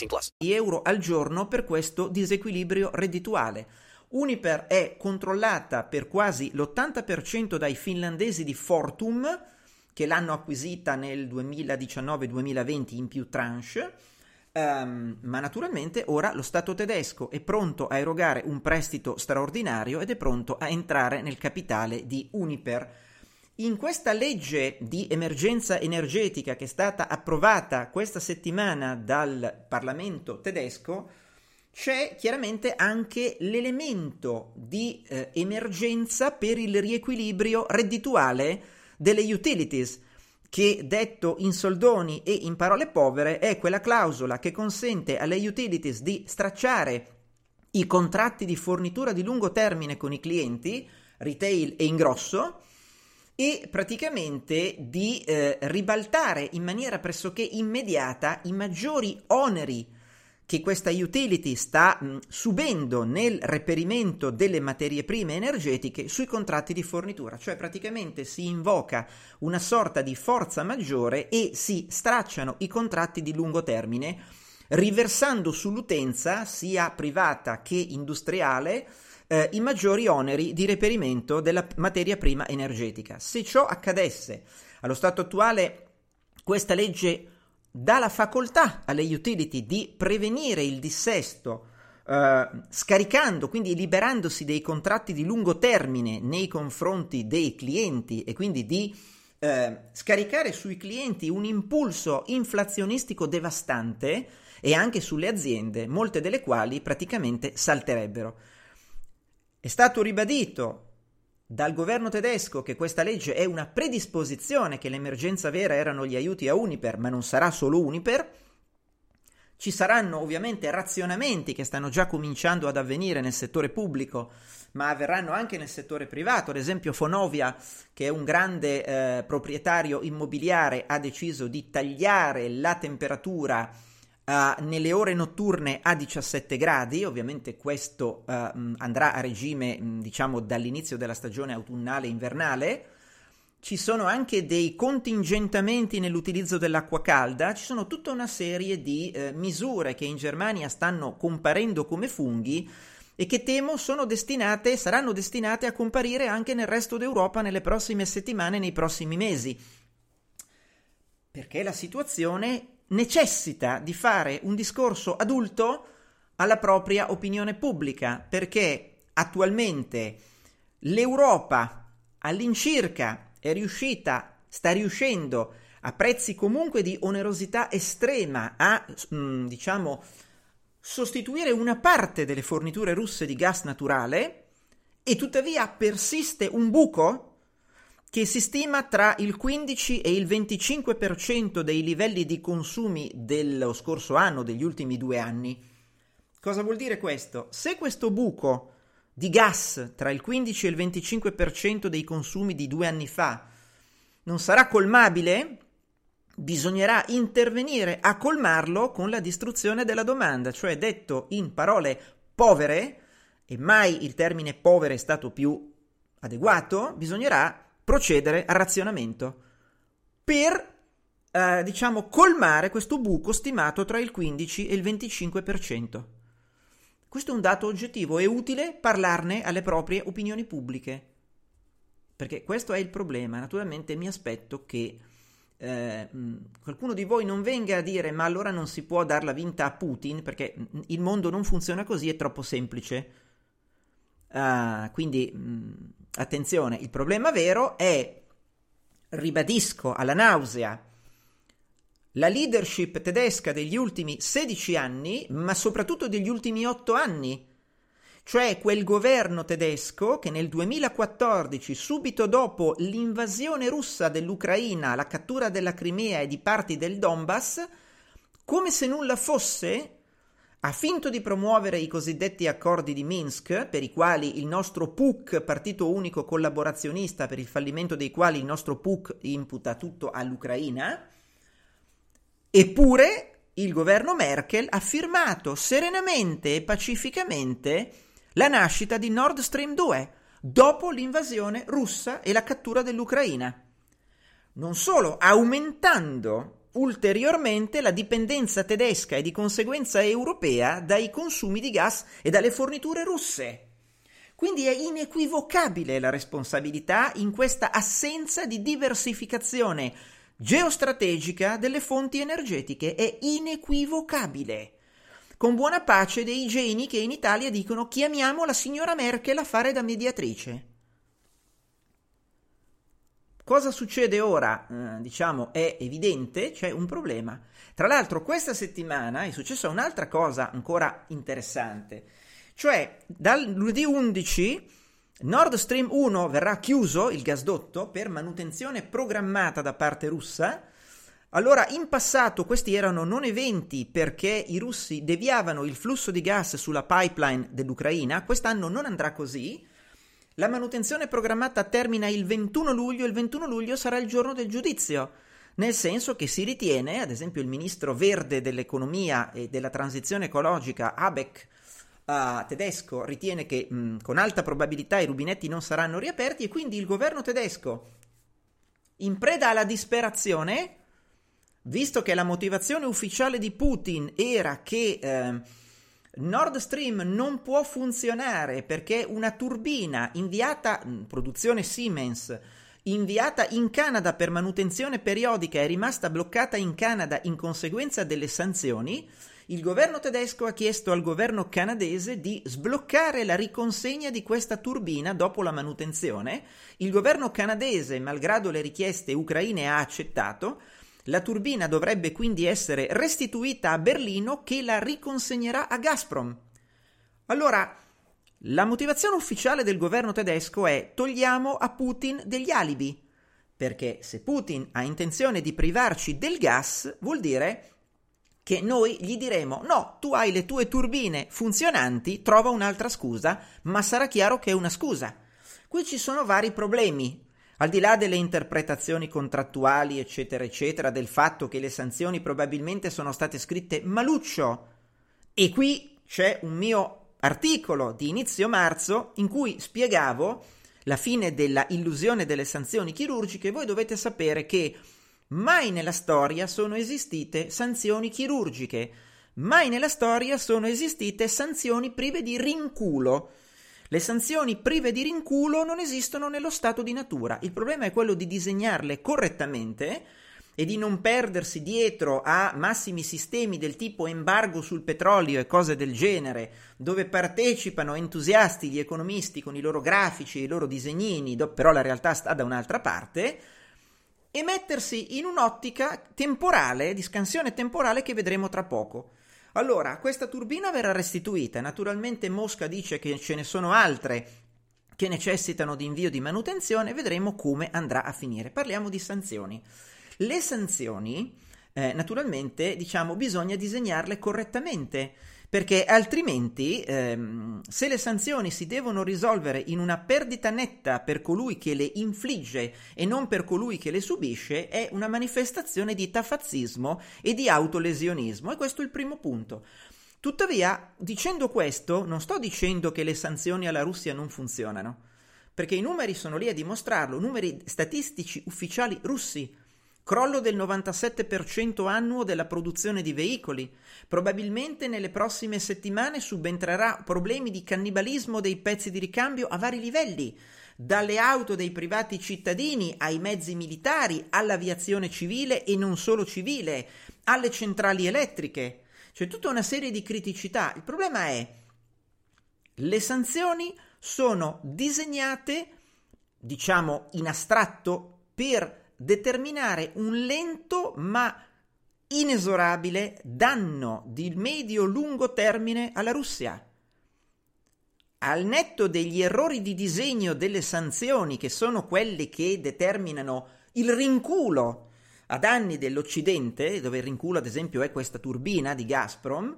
Speaker 3: plus.
Speaker 1: euro al giorno per questo disequilibrio reddituale. Uniper è controllata per quasi l'80% dai finlandesi di Fortum, che l'hanno acquisita nel 2019-2020 in più tranche. Um, ma naturalmente ora lo Stato tedesco è pronto a erogare un prestito straordinario ed è pronto a entrare nel capitale di Uniper. In questa legge di emergenza energetica che è stata approvata questa settimana dal Parlamento tedesco, c'è chiaramente anche l'elemento di eh, emergenza per il riequilibrio reddituale delle utilities che detto in soldoni e in parole povere è quella clausola che consente alle utilities di stracciare i contratti di fornitura di lungo termine con i clienti, retail e ingrosso, e praticamente di eh, ribaltare in maniera pressoché immediata i maggiori oneri che questa utility sta mh, subendo nel reperimento delle materie prime energetiche sui contratti di fornitura, cioè praticamente si invoca una sorta di forza maggiore e si stracciano i contratti di lungo termine, riversando sull'utenza sia privata che industriale eh, i maggiori oneri di reperimento della materia prima energetica. Se ciò accadesse allo stato attuale questa legge dà la facoltà alle utility di prevenire il dissesto eh, scaricando, quindi liberandosi dei contratti di lungo termine nei confronti dei clienti e quindi di eh, scaricare sui clienti un impulso inflazionistico devastante e anche sulle aziende, molte delle quali praticamente salterebbero. È stato ribadito dal governo tedesco che questa legge è una predisposizione, che l'emergenza vera erano gli aiuti a Uniper, ma non sarà solo Uniper. Ci saranno ovviamente razionamenti che stanno già cominciando ad avvenire nel settore pubblico, ma avverranno anche nel settore privato. Ad esempio, Fonovia, che è un grande eh, proprietario immobiliare, ha deciso di tagliare la temperatura Uh, nelle ore notturne a 17 gradi, ovviamente questo uh, andrà a regime diciamo dall'inizio della stagione autunnale invernale. Ci sono anche dei contingentamenti nell'utilizzo dell'acqua calda, ci sono tutta una serie di eh, misure che in Germania stanno comparendo come funghi e che temo sono destinate, saranno destinate a comparire anche nel resto d'Europa nelle prossime settimane, nei prossimi mesi. Perché la situazione necessita di fare un discorso adulto alla propria opinione pubblica, perché attualmente l'Europa all'incirca è riuscita, sta riuscendo a prezzi comunque di onerosità estrema a, mm, diciamo, sostituire una parte delle forniture russe di gas naturale e tuttavia persiste un buco che si stima tra il 15 e il 25% dei livelli di consumi dello scorso anno, degli ultimi due anni. Cosa vuol dire questo? Se questo buco di gas tra il 15 e il 25% dei consumi di due anni fa non sarà colmabile, bisognerà intervenire a colmarlo con la distruzione della domanda, cioè detto in parole povere, e mai il termine povere è stato più adeguato, bisognerà procedere al razionamento per eh, diciamo colmare questo buco stimato tra il 15 e il 25%. Questo è un dato oggettivo, è utile parlarne alle proprie opinioni pubbliche. Perché questo è il problema. Naturalmente mi aspetto che eh, qualcuno di voi non venga a dire ma allora non si può dar la vinta a Putin perché il mondo non funziona così, è troppo semplice. Uh, quindi mh, attenzione, il problema vero è, ribadisco alla nausea, la leadership tedesca degli ultimi 16 anni, ma soprattutto degli ultimi 8 anni, cioè quel governo tedesco che nel 2014, subito dopo l'invasione russa dell'Ucraina, la cattura della Crimea e di parti del Donbass, come se nulla fosse, ha finto di promuovere i cosiddetti accordi di Minsk, per i quali il nostro PUC, partito unico collaborazionista, per il fallimento dei quali il nostro PUC imputa tutto all'Ucraina, eppure il governo Merkel ha firmato serenamente e pacificamente la nascita di Nord Stream 2 dopo l'invasione russa e la cattura dell'Ucraina. Non solo, aumentando ulteriormente la dipendenza tedesca e di conseguenza europea dai consumi di gas e dalle forniture russe. Quindi è inequivocabile la responsabilità in questa assenza di diversificazione geostrategica delle fonti energetiche, è inequivocabile. Con buona pace dei geni che in Italia dicono chiamiamo la signora Merkel a fare da mediatrice. Cosa succede ora? Eh, diciamo è evidente, c'è un problema. Tra l'altro questa settimana è successa un'altra cosa ancora interessante, cioè dal lunedì 11 Nord Stream 1 verrà chiuso, il gasdotto, per manutenzione programmata da parte russa. Allora, in passato questi erano non eventi perché i russi deviavano il flusso di gas sulla pipeline dell'Ucraina, quest'anno non andrà così, la manutenzione programmata termina il 21 luglio, il 21 luglio sarà il giorno del giudizio, nel senso che si ritiene, ad esempio il ministro verde dell'economia e della transizione ecologica, Abeck, uh, tedesco, ritiene che mh, con alta probabilità i rubinetti non saranno riaperti e quindi il governo tedesco, in preda alla disperazione, visto che la motivazione ufficiale di Putin era che... Eh, Nord Stream non può funzionare perché una turbina inviata, produzione Siemens, inviata in Canada per manutenzione periodica è rimasta bloccata in Canada in conseguenza delle sanzioni, il governo tedesco ha chiesto al governo canadese di sbloccare la riconsegna di questa turbina dopo la manutenzione. Il governo canadese, malgrado le richieste ucraine, ha accettato. La turbina dovrebbe quindi essere restituita a Berlino che la riconsegnerà a Gazprom. Allora, la motivazione ufficiale del governo tedesco è togliamo a Putin degli alibi, perché se Putin ha intenzione di privarci del gas, vuol dire che noi gli diremo no, tu hai le tue turbine funzionanti, trova un'altra scusa, ma sarà chiaro che è una scusa. Qui ci sono vari problemi, al di là delle interpretazioni contrattuali, eccetera, eccetera, del fatto che le sanzioni probabilmente sono state scritte maluccio. E qui c'è un mio articolo di inizio marzo in cui spiegavo la fine della illusione delle sanzioni chirurgiche, voi dovete sapere che mai nella storia sono esistite sanzioni chirurgiche, mai nella storia sono esistite sanzioni prive di rinculo. Le sanzioni prive di rinculo non esistono nello stato di natura. Il problema è quello di disegnarle correttamente e di non perdersi dietro a massimi sistemi del tipo embargo sul petrolio e cose del genere, dove partecipano entusiasti gli economisti con i loro grafici e i loro disegnini, però la realtà sta da un'altra parte, e mettersi in un'ottica temporale, di scansione temporale che vedremo tra poco. Allora, questa turbina verrà restituita. Naturalmente Mosca dice che ce ne sono altre che necessitano di invio di manutenzione, vedremo come andrà a finire. Parliamo di sanzioni. Le sanzioni, eh, naturalmente, diciamo, bisogna disegnarle correttamente, perché altrimenti, ehm, se le sanzioni si devono risolvere in una perdita netta per colui che le infligge e non per colui che le subisce, è una manifestazione di tafazzismo e di autolesionismo. E questo è il primo punto. Tuttavia, dicendo questo, non sto dicendo che le sanzioni alla Russia non funzionano, perché i numeri sono lì a dimostrarlo, numeri statistici ufficiali russi crollo del 97% annuo della produzione di veicoli. Probabilmente nelle prossime settimane subentrerà problemi di cannibalismo dei pezzi di ricambio a vari livelli, dalle auto dei privati cittadini ai mezzi militari, all'aviazione civile e non solo civile, alle centrali elettriche. C'è tutta una serie di criticità. Il problema è le sanzioni sono disegnate, diciamo in astratto, per determinare un lento ma inesorabile danno di medio-lungo termine alla Russia. Al netto degli errori di disegno delle sanzioni, che sono quelli che determinano il rinculo a danni dell'Occidente, dove il rinculo ad esempio è questa turbina di Gazprom,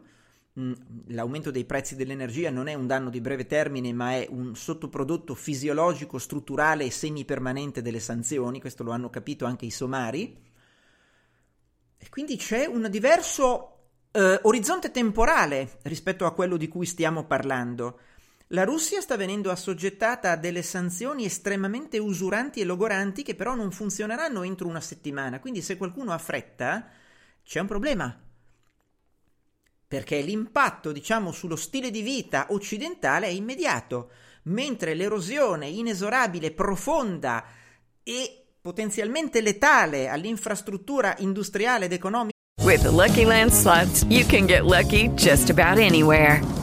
Speaker 1: l'aumento dei prezzi dell'energia non è un danno di breve termine, ma è un sottoprodotto fisiologico, strutturale e semipermanente delle sanzioni, questo lo hanno capito anche i somari. E quindi c'è un diverso eh, orizzonte temporale rispetto a quello di cui stiamo parlando. La Russia sta venendo assoggettata a delle sanzioni estremamente usuranti e logoranti che però non funzioneranno entro una settimana, quindi se qualcuno ha fretta c'è un problema perché l'impatto, diciamo, sullo stile di vita occidentale è immediato, mentre l'erosione inesorabile, profonda e potenzialmente letale all'infrastruttura industriale ed economica
Speaker 2: With the Lucky Land slots, you can get lucky just about anywhere.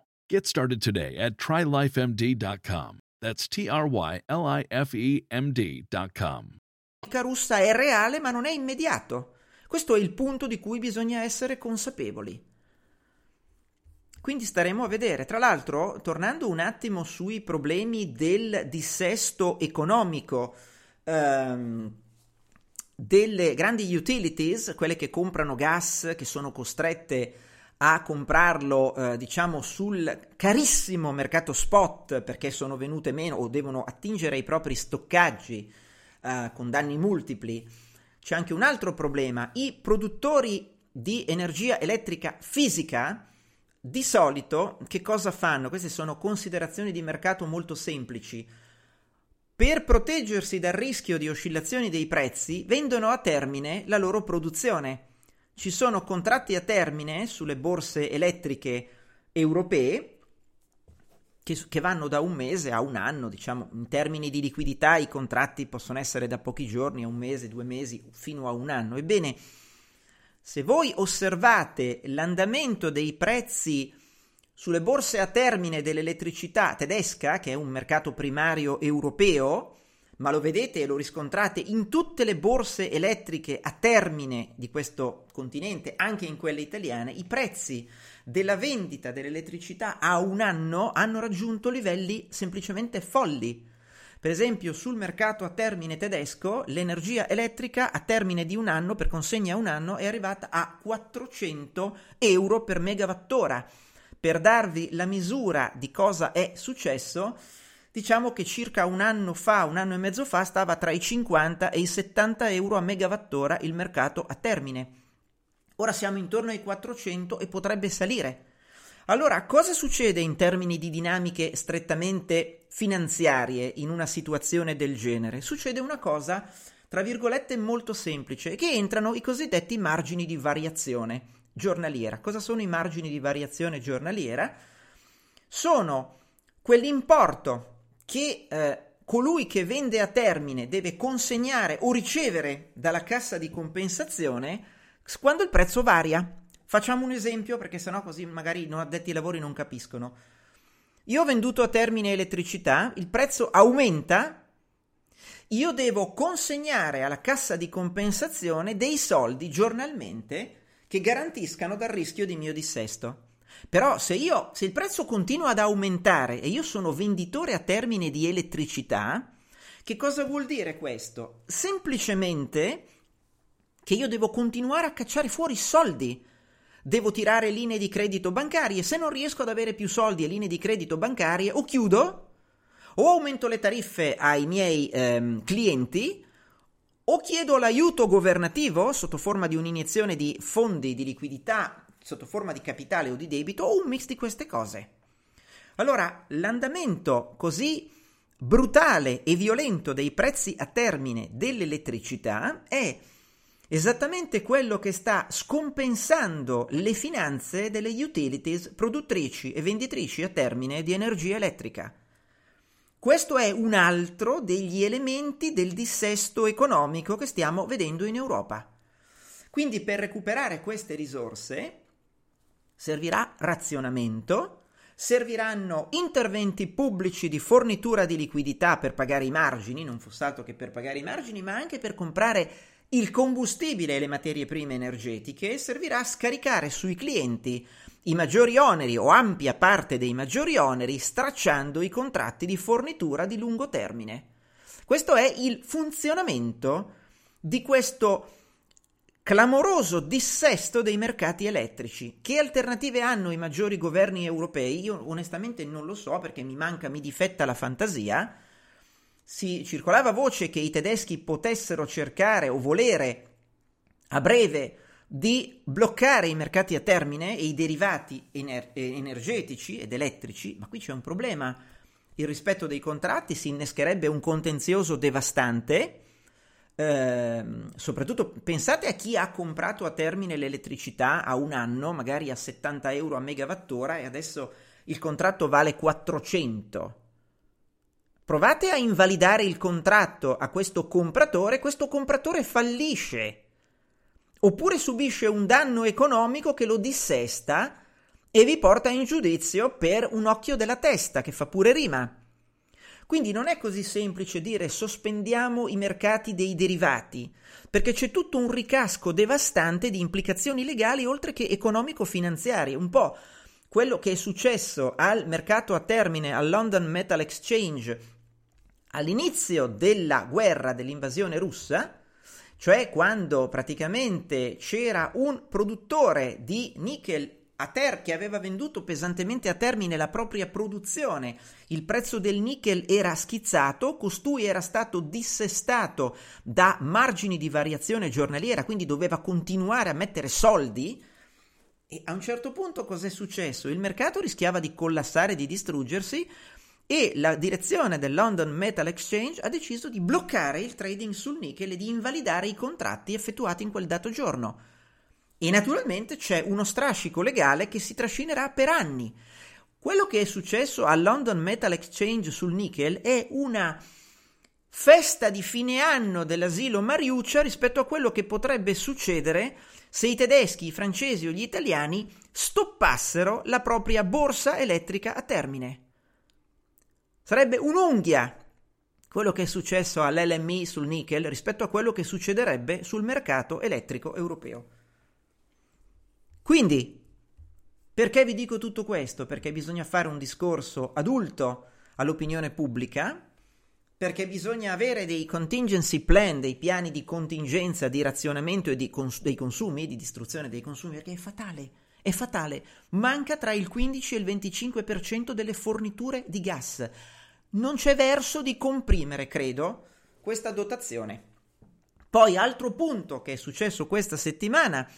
Speaker 4: Get started today at trylifemd.com. That's T R Y L I F E M D.com.
Speaker 1: russa è reale ma non è immediato. Questo è il punto di cui bisogna essere consapevoli. Quindi staremo a vedere. Tra l'altro, tornando un attimo sui problemi del dissesto economico ehm, delle grandi utilities, quelle che comprano gas, che sono costrette a comprarlo, eh, diciamo, sul carissimo mercato spot perché sono venute meno o devono attingere ai propri stoccaggi eh, con danni multipli. C'è anche un altro problema. I produttori di energia elettrica fisica di solito che cosa fanno? Queste sono considerazioni di mercato molto semplici. Per proteggersi dal rischio di oscillazioni dei prezzi, vendono a termine la loro produzione. Ci sono contratti a termine sulle borse elettriche europee che, che, vanno da un mese a un anno, diciamo, in termini di liquidità i contratti possono essere da pochi giorni a un mese, due mesi, fino a un anno. Ebbene, se voi osservate l'andamento dei prezzi sulle borse a termine dell'elettricità tedesca, che è un mercato primario europeo, ma lo vedete e lo riscontrate in tutte le borse elettriche a termine di questo continente, anche in quelle italiane, i prezzi della vendita dell'elettricità a un anno hanno raggiunto livelli semplicemente folli. Per esempio, sul mercato a termine tedesco, l'energia elettrica a termine di un anno, per consegna a un anno, è arrivata a 400 euro per megawattora. Per darvi la misura di cosa è successo, diciamo che circa un anno fa, un anno e mezzo fa, stava tra i 50 e i 70 euro a megawattora il mercato a termine. Ora siamo intorno ai 400 e potrebbe salire. Allora, cosa succede in termini di dinamiche strettamente finanziarie in una situazione del genere? Succede una cosa, tra virgolette, molto semplice, che entrano i cosiddetti margini di variazione giornaliera. Cosa sono i margini di variazione giornaliera? Sono quell'importo che eh, colui che vende a termine deve consegnare o ricevere dalla cassa di compensazione quando il prezzo varia. Facciamo un esempio perché sennò così magari non addetti ai lavori non capiscono. Io ho venduto a termine elettricità, il prezzo aumenta, io devo consegnare alla cassa di compensazione dei soldi giornalmente che garantiscano dal rischio di mio dissesto. Però se io se il prezzo continua ad aumentare e io sono venditore a termine di elettricità, che cosa vuol dire questo? Semplicemente che io devo continuare a cacciare fuori soldi devo tirare linee di credito bancarie, se non riesco ad avere più soldi e linee di credito bancarie o chiudo o aumento le tariffe ai miei ehm, clienti o chiedo l'aiuto governativo sotto forma di un'iniezione di fondi di liquidità sotto forma di capitale o di debito o un mix di queste cose. Allora, l'andamento così brutale e violento dei prezzi a termine dell'elettricità è esattamente quello che sta scompensando le finanze delle utilities produttrici e venditrici a termine di energia elettrica. Questo è un altro degli elementi del dissesto economico che stiamo vedendo in Europa. Quindi per recuperare queste risorse servirà razionamento, serviranno interventi pubblici di fornitura di liquidità per pagare i margini, non fosse altro che per pagare i margini, ma anche per comprare il combustibile e le materie prime energetiche servirà a scaricare sui clienti i maggiori oneri o ampia parte dei maggiori oneri stracciando i contratti di fornitura di lungo termine. Questo è il funzionamento di questo clamoroso dissesto dei mercati elettrici. Che alternative hanno i maggiori governi europei? Io onestamente non lo so perché mi manca, mi difetta la fantasia si circolava voce che i tedeschi potessero cercare o volere a breve di bloccare i mercati a termine e i derivati ener- energetici ed elettrici, ma qui c'è un problema. Il rispetto dei contratti si innescherebbe un contenzioso devastante. Eh, soprattutto pensate a chi ha comprato a termine l'elettricità a un anno, magari a 70 euro a megawattora, e adesso il contratto vale 400 Provate a invalidare il contratto a questo compratore, questo compratore fallisce. Oppure subisce un danno economico che lo dissesta e vi porta in giudizio per un occhio della testa, che fa pure rima. Quindi non è così semplice dire sospendiamo i mercati dei derivati, perché c'è tutto un ricasco devastante di implicazioni legali oltre che economico-finanziarie, un po' quello che è successo al mercato a termine, al London Metal Exchange, all'inizio della guerra dell'invasione russa, cioè quando praticamente c'era un produttore di nickel a Ter che aveva venduto pesantemente a termine la propria produzione, il prezzo del nickel era schizzato, costui era stato dissestato da margini di variazione giornaliera, quindi doveva continuare a mettere soldi. E a un certo punto cos'è successo? Il mercato rischiava di collassare, di distruggersi e la direzione del London Metal Exchange ha deciso di bloccare il trading sul nickel e di invalidare i contratti effettuati in quel dato giorno. E naturalmente c'è uno strascico legale che si trascinerà per anni. Quello che è successo al London Metal Exchange sul nickel è una festa di fine anno dell'asilo Mariuccia rispetto a quello che potrebbe succedere se i tedeschi, i francesi o gli italiani stoppassero la propria borsa elettrica a termine. Sarebbe un'unghia quello che è successo all'LMI sul nickel rispetto a quello che succederebbe sul mercato elettrico europeo. Quindi, perché vi dico tutto questo? Perché bisogna fare un discorso adulto all'opinione pubblica, perché bisogna avere dei contingency plan, dei piani di contingenza, di razionamento e di cons- dei consumi, di distruzione dei consumi, perché è fatale, è fatale. Manca tra il 15 e il 25% delle forniture di gas. Non c'è verso di comprimere, credo, questa dotazione. Poi, altro punto che è successo questa settimana,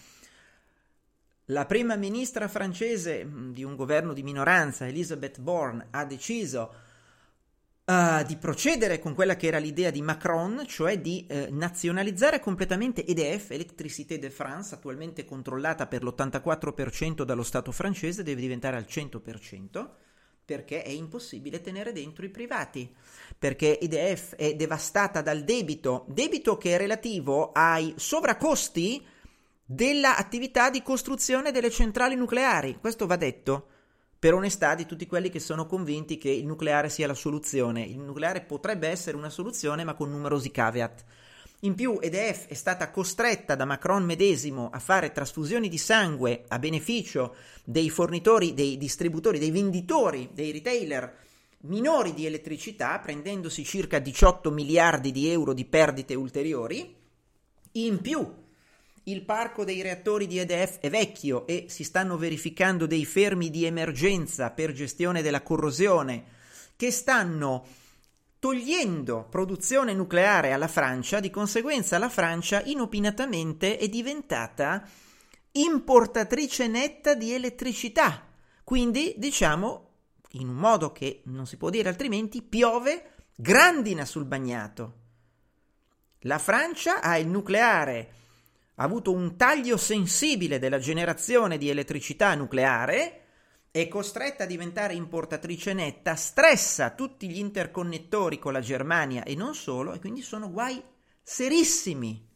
Speaker 1: la prima ministra francese mm, di un governo di minoranza, Elisabeth Borne, ha deciso uh, di procedere con quella che era l'idea di Macron, cioè di uh, nazionalizzare completamente EDF, Electricité de France, attualmente controllata per l'84% dallo Stato francese, deve diventare al 100% perché è impossibile tenere dentro i privati, perché EDF è devastata dal debito, debito che è relativo ai sovracosti dell'attività di costruzione delle centrali nucleari. Questo va detto per onestà di tutti quelli che sono convinti che il nucleare sia la soluzione. Il nucleare potrebbe essere una soluzione, ma con numerosi caveat. In più, EDF è stata costretta da Macron medesimo a fare trasfusioni di sangue a beneficio dei fornitori, dei distributori, dei venditori, dei retailer minori di elettricità, prendendosi circa 18 miliardi di euro di perdite ulteriori. In più, il parco dei reattori di EDF è vecchio e si stanno verificando dei fermi di emergenza per gestione della corrosione che stanno togliendo produzione nucleare alla Francia, di conseguenza la Francia inopinatamente è diventata importatrice netta di elettricità. Quindi, diciamo, in un modo che non si può dire altrimenti, piove grandina sul bagnato. La Francia ha il nucleare ha avuto un taglio sensibile della generazione di elettricità nucleare, è costretta a diventare importatrice netta, stressa tutti gli interconnettori con la Germania e non solo, e quindi sono guai serissimi,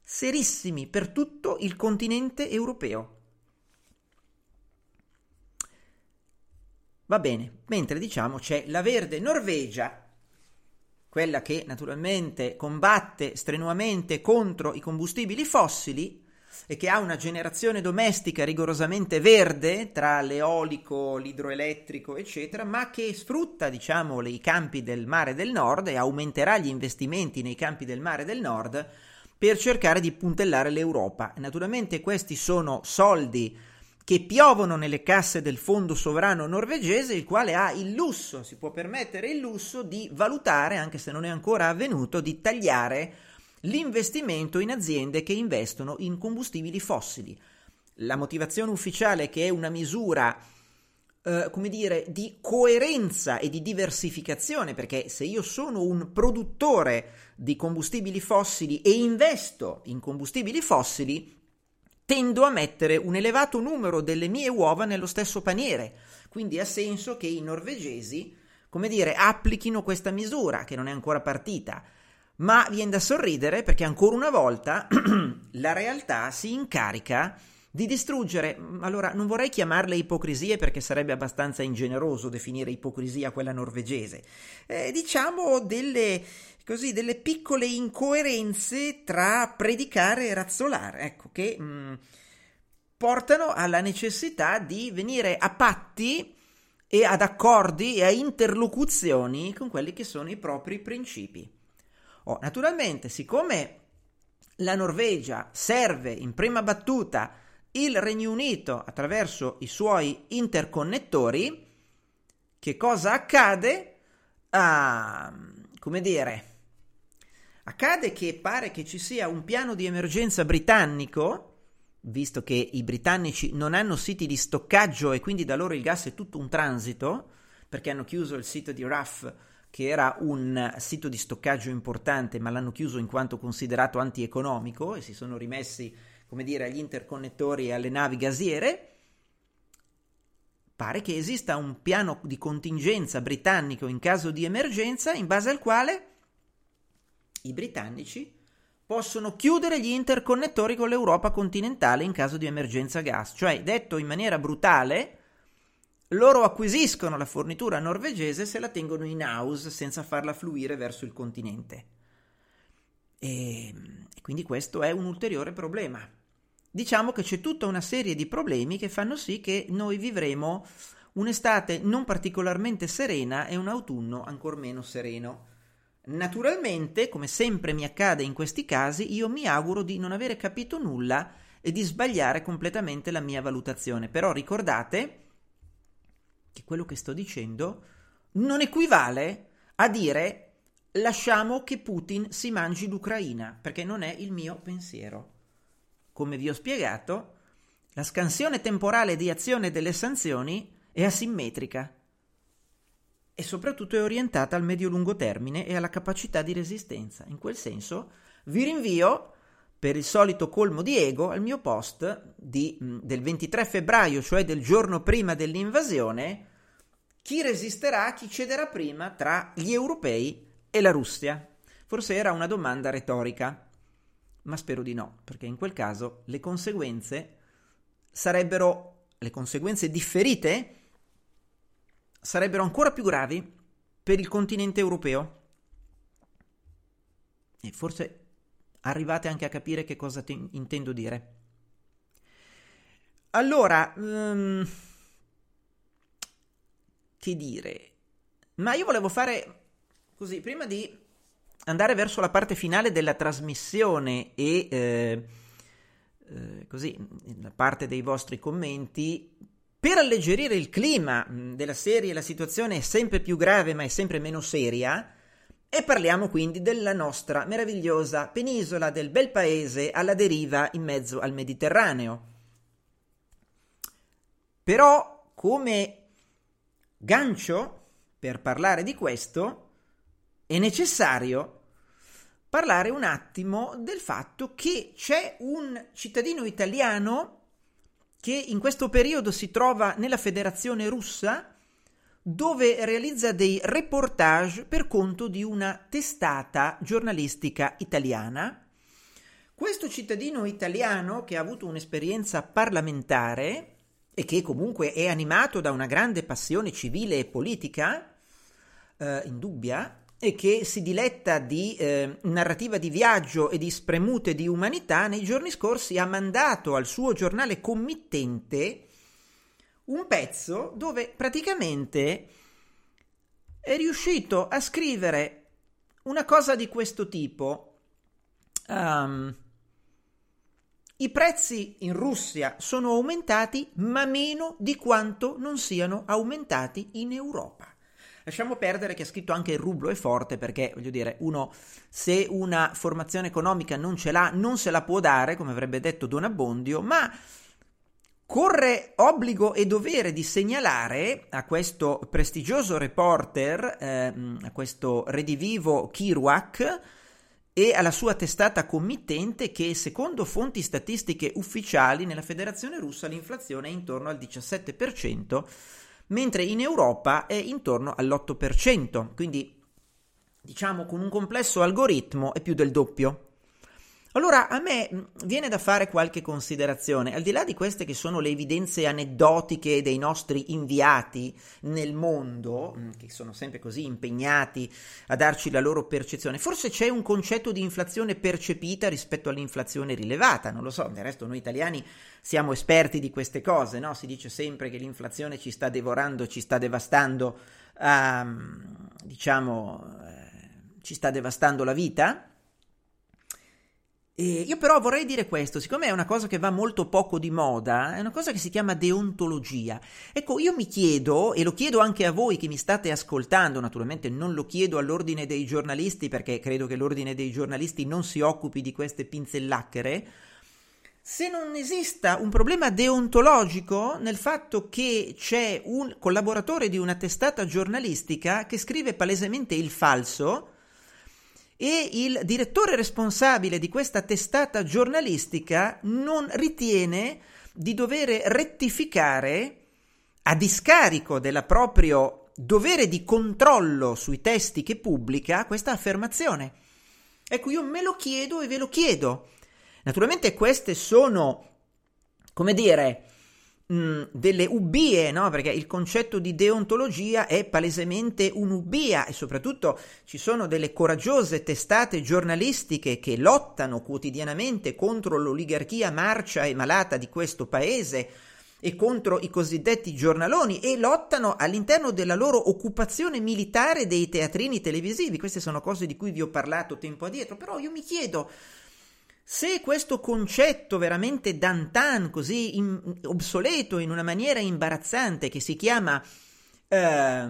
Speaker 1: serissimi per tutto il continente europeo. Va bene, mentre diciamo c'è la verde Norvegia quella che naturalmente combatte strenuamente contro i combustibili fossili e che ha una generazione domestica rigorosamente verde tra l'eolico, l'idroelettrico, eccetera, ma che sfrutta, diciamo, i campi del mare del nord e aumenterà gli investimenti nei campi del mare del nord per cercare di puntellare l'Europa. Naturalmente questi sono soldi che piovono nelle casse del fondo sovrano norvegese, il quale ha il lusso, si può permettere il lusso di valutare, anche se non è ancora avvenuto, di tagliare l'investimento in aziende che investono in combustibili fossili. La motivazione ufficiale che è una misura Uh, come dire, di coerenza e di diversificazione, perché se io sono un produttore di combustibili fossili e investo in combustibili fossili, tendo a mettere un elevato numero delle mie uova nello stesso paniere. Quindi ha senso che i norvegesi come dire, applichino questa misura che non è ancora partita. Ma viene da sorridere perché ancora una volta la realtà si incarica di distruggere, allora non vorrei chiamarle ipocrisie perché sarebbe abbastanza ingeneroso definire ipocrisia quella norvegese, eh, diciamo delle, così, delle piccole incoerenze tra predicare e razzolare, ecco, che mh, mm, portano alla necessità di venire a patti e ad accordi e a interlocuzioni con quelli che sono i propri principi. Oh, naturalmente, siccome la Norvegia serve in prima battuta il Regno Unito attraverso i suoi interconnettori, che cosa accade? Ah, come dire, accade che pare che ci sia un piano di emergenza britannico, visto che i britannici non hanno siti di stoccaggio e quindi da loro il gas è tutto un transito, perché hanno chiuso il sito di RAF, che era un sito di stoccaggio importante, ma l'hanno chiuso in quanto considerato antieconomico e si sono rimessi come dire, agli interconnettori e alle navi gasiere, pare che esista un piano di contingenza britannico in caso di emergenza in base al quale i britannici possono chiudere gli interconnettori con l'Europa continentale in caso di emergenza gas. Cioè, detto in maniera brutale, loro acquisiscono la fornitura norvegese se la tengono in house senza farla fluire verso il continente. E quindi questo è un ulteriore problema diciamo che c'è tutta una serie di problemi che fanno sì che noi vivremo un'estate non particolarmente serena e un autunno ancor meno sereno. Naturalmente, come sempre mi accade in questi casi, io mi auguro di non avere capito nulla e di sbagliare completamente la mia valutazione. Però ricordate che quello che sto dicendo non equivale a dire lasciamo che Putin si mangi l'Ucraina, perché non è il mio pensiero. Come vi ho spiegato, la scansione temporale di azione delle sanzioni è asimmetrica e soprattutto è orientata al medio-lungo termine e alla capacità di resistenza. In quel senso vi rinvio per il solito colmo di ego al mio post di, mm, del 23 febbraio, cioè del giorno prima dell'invasione, chi resisterà, chi cederà prima tra gli europei e la Russia. Forse era una domanda retorica ma spero di no, perché in quel caso le conseguenze sarebbero, le conseguenze differite sarebbero ancora più gravi per il continente europeo. E forse arrivate anche a capire che cosa te- intendo dire. Allora, um, che dire? Ma io volevo fare così, prima di andare verso la parte finale della trasmissione e eh, eh, così la parte dei vostri commenti per alleggerire il clima della serie la situazione è sempre più grave ma è sempre meno seria e parliamo quindi della nostra meravigliosa penisola del bel paese alla deriva in mezzo al Mediterraneo. Però come gancio per parlare di questo è necessario parlare un attimo del fatto che c'è un cittadino italiano che in questo periodo si trova nella Federazione russa dove realizza dei reportage per conto di una testata giornalistica italiana. Questo cittadino italiano che ha avuto un'esperienza parlamentare e che comunque è animato da una grande passione civile e politica, eh, indubbia, e che si diletta di eh, narrativa di viaggio e di spremute di umanità, nei giorni scorsi ha mandato al suo giornale committente un pezzo dove praticamente è riuscito a scrivere una cosa di questo tipo. Um, I prezzi in Russia sono aumentati, ma meno di quanto non siano aumentati in Europa. Lasciamo perdere che ha scritto anche il rublo è forte perché, voglio dire, uno se una formazione economica non ce l'ha, non se la può dare, come avrebbe detto Don Abbondio, ma corre obbligo e dovere di segnalare a questo prestigioso reporter, eh, a questo redivivo Kiruak, e alla sua testata committente che secondo fonti statistiche ufficiali nella Federazione russa l'inflazione è intorno al 17%, mentre in Europa è intorno all'8%, quindi diciamo con un complesso algoritmo è più del doppio. Allora a me mm, viene da fare qualche considerazione, al di là di queste che sono le evidenze aneddotiche dei nostri inviati nel mondo, mm, che sono sempre così impegnati a darci la loro percezione, forse c'è un concetto di inflazione percepita rispetto all'inflazione rilevata, non lo so, del resto noi italiani siamo esperti di queste cose, no? Si dice sempre che l'inflazione ci sta devorando, ci sta devastando, um, diciamo, eh, ci sta devastando la vita e io però vorrei dire questo, siccome è una cosa che va molto poco di moda, è una cosa che si chiama deontologia. Ecco, io mi chiedo, e lo chiedo anche a voi che mi state ascoltando, naturalmente non lo chiedo all'ordine dei giornalisti perché credo che l'ordine dei giornalisti non si occupi di queste pinzellacchere, se non esista un problema deontologico nel fatto che c'è un collaboratore di una testata giornalistica che scrive palesemente il falso, e il direttore responsabile di questa testata giornalistica non ritiene di dover rettificare a discarico del proprio dovere di controllo sui testi che pubblica questa affermazione. Ecco, io me lo chiedo e ve lo chiedo. Naturalmente queste sono, come dire, delle ubbie, no? perché il concetto di deontologia è palesemente un'ubbia e soprattutto ci sono delle coraggiose testate giornalistiche che lottano quotidianamente contro l'oligarchia marcia e malata di questo paese e contro i cosiddetti giornaloni e lottano all'interno della loro occupazione militare dei teatrini televisivi. Queste sono cose di cui vi ho parlato tempo addietro, però io mi chiedo se questo concetto veramente d'antan, così in, obsoleto in una maniera imbarazzante, che si chiama eh,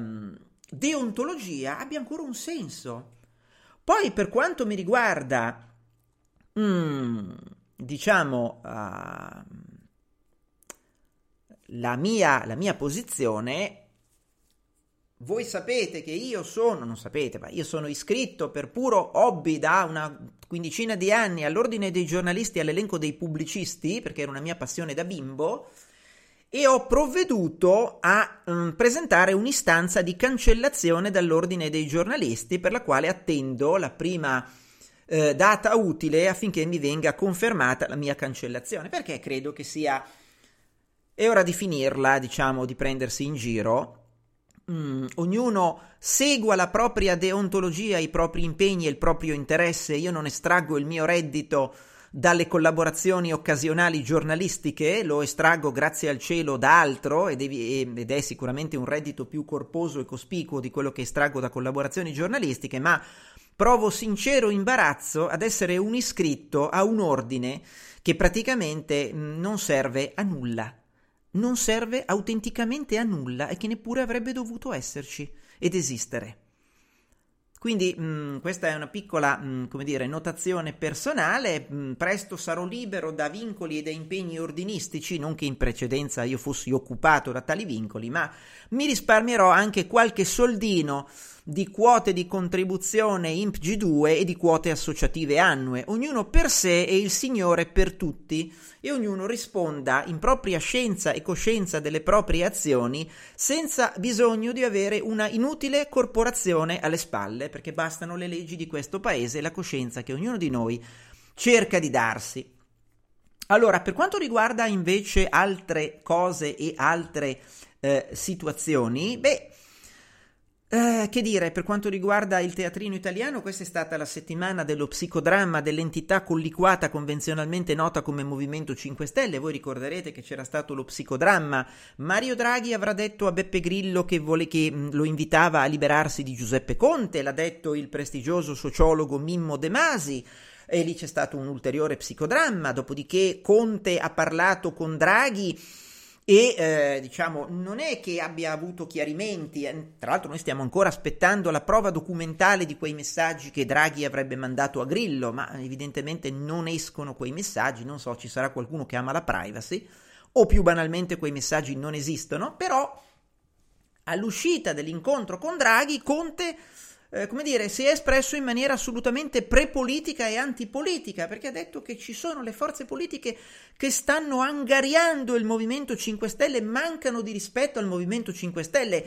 Speaker 1: deontologia, abbia ancora un senso. Poi, per quanto mi riguarda, mm, diciamo, uh, la, mia, la mia posizione, voi sapete che io sono, non sapete, ma io sono iscritto per puro hobby da una quindicina di anni all'ordine dei giornalisti e all'elenco dei pubblicisti, perché era una mia passione da bimbo, e ho provveduto a um, presentare un'istanza di cancellazione dall'ordine dei giornalisti, per la quale attendo la prima eh, data utile affinché mi venga confermata la mia cancellazione, perché credo che sia... È ora di finirla, diciamo, di prendersi in giro Mm, ognuno segua la propria deontologia, i propri impegni e il proprio interesse. Io non estraggo il mio reddito dalle collaborazioni occasionali giornalistiche, lo estraggo grazie al cielo da altro ed, è sicuramente un reddito più corposo e cospicuo di quello che estraggo da collaborazioni giornalistiche, ma provo sincero imbarazzo ad essere un iscritto a un ordine che praticamente mm, non serve a nulla non serve autenticamente a nulla e che neppure avrebbe dovuto esserci ed esistere. Quindi mh, mm, questa è una piccola, mh, mm, come dire, notazione personale, mh, mm, presto sarò libero da vincoli e da impegni ordinistici, non che in precedenza io fossi occupato da tali vincoli, ma mi risparmierò anche qualche soldino di quote di contribuzione IMP G2 e di quote associative annue, ognuno per sé e il Signore per tutti, e ognuno risponda in propria scienza e coscienza delle proprie azioni senza bisogno di avere una inutile corporazione alle spalle, perché bastano le leggi di questo paese e la coscienza che ognuno di noi cerca di darsi. Allora, per quanto riguarda invece altre cose e altre eh, situazioni, beh, eh, che dire, per quanto riguarda il teatrino italiano, questa è stata la settimana dello psicodramma dell'entità colliquata convenzionalmente nota come Movimento 5 Stelle. Voi ricorderete che c'era stato lo psicodramma. Mario Draghi avrà detto a Beppe Grillo che, vuole, che mh, lo invitava a liberarsi di Giuseppe Conte, l'ha detto il prestigioso sociologo Mimmo De Masi e lì c'è stato un ulteriore psicodramma, dopodiché Conte ha parlato con Draghi e eh, diciamo non è che abbia avuto chiarimenti, eh, tra l'altro noi stiamo ancora aspettando la prova documentale di quei messaggi che Draghi avrebbe mandato a Grillo, ma evidentemente non escono quei messaggi, non so, ci sarà qualcuno che ama la privacy o più banalmente quei messaggi non esistono, però all'uscita dell'incontro con Draghi Conte eh, come dire, si è espresso in maniera assolutamente prepolitica e antipolitica, perché ha detto che ci sono le forze politiche che stanno angariando il Movimento 5 Stelle, mancano di rispetto al Movimento 5 Stelle.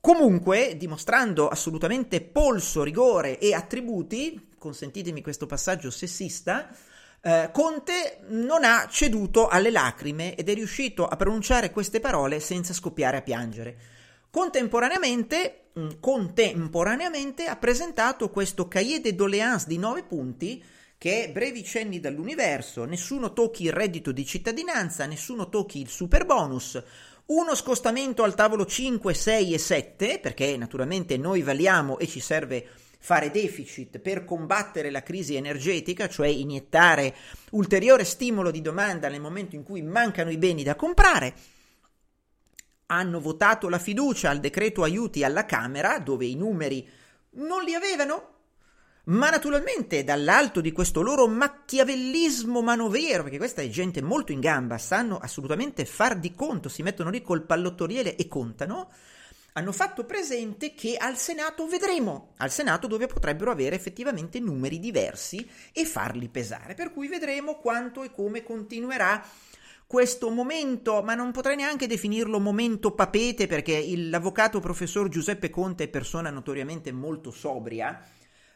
Speaker 1: Comunque, dimostrando assolutamente polso, rigore e attributi, consentitemi questo passaggio sessista, eh, Conte non ha ceduto alle lacrime ed è riuscito a pronunciare queste parole senza scoppiare a piangere. Contemporaneamente, mm, contemporaneamente ha presentato questo cahier de doléances di nove punti che brevi cenni dall'universo, nessuno tocchi il reddito di cittadinanza, nessuno tocchi il super bonus, uno scostamento al tavolo 5, 6 e 7, perché naturalmente noi valiamo e ci serve fare deficit per combattere la crisi energetica, cioè iniettare ulteriore stimolo di domanda nel momento in cui mancano i beni da comprare. Hanno votato la fiducia al decreto aiuti alla Camera, dove i numeri non li avevano, ma naturalmente dall'alto di questo loro macchiavellismo manovero, perché questa è gente molto in gamba, sanno assolutamente far di conto, si mettono lì col pallottoriere e contano, hanno fatto presente che al Senato vedremo, al Senato dove potrebbero avere effettivamente numeri diversi e farli pesare, per cui vedremo quanto e come continuerà questo momento, ma non potrei neanche definirlo momento papete perché il, l'avvocato professor Giuseppe Conte è persona notoriamente molto sobria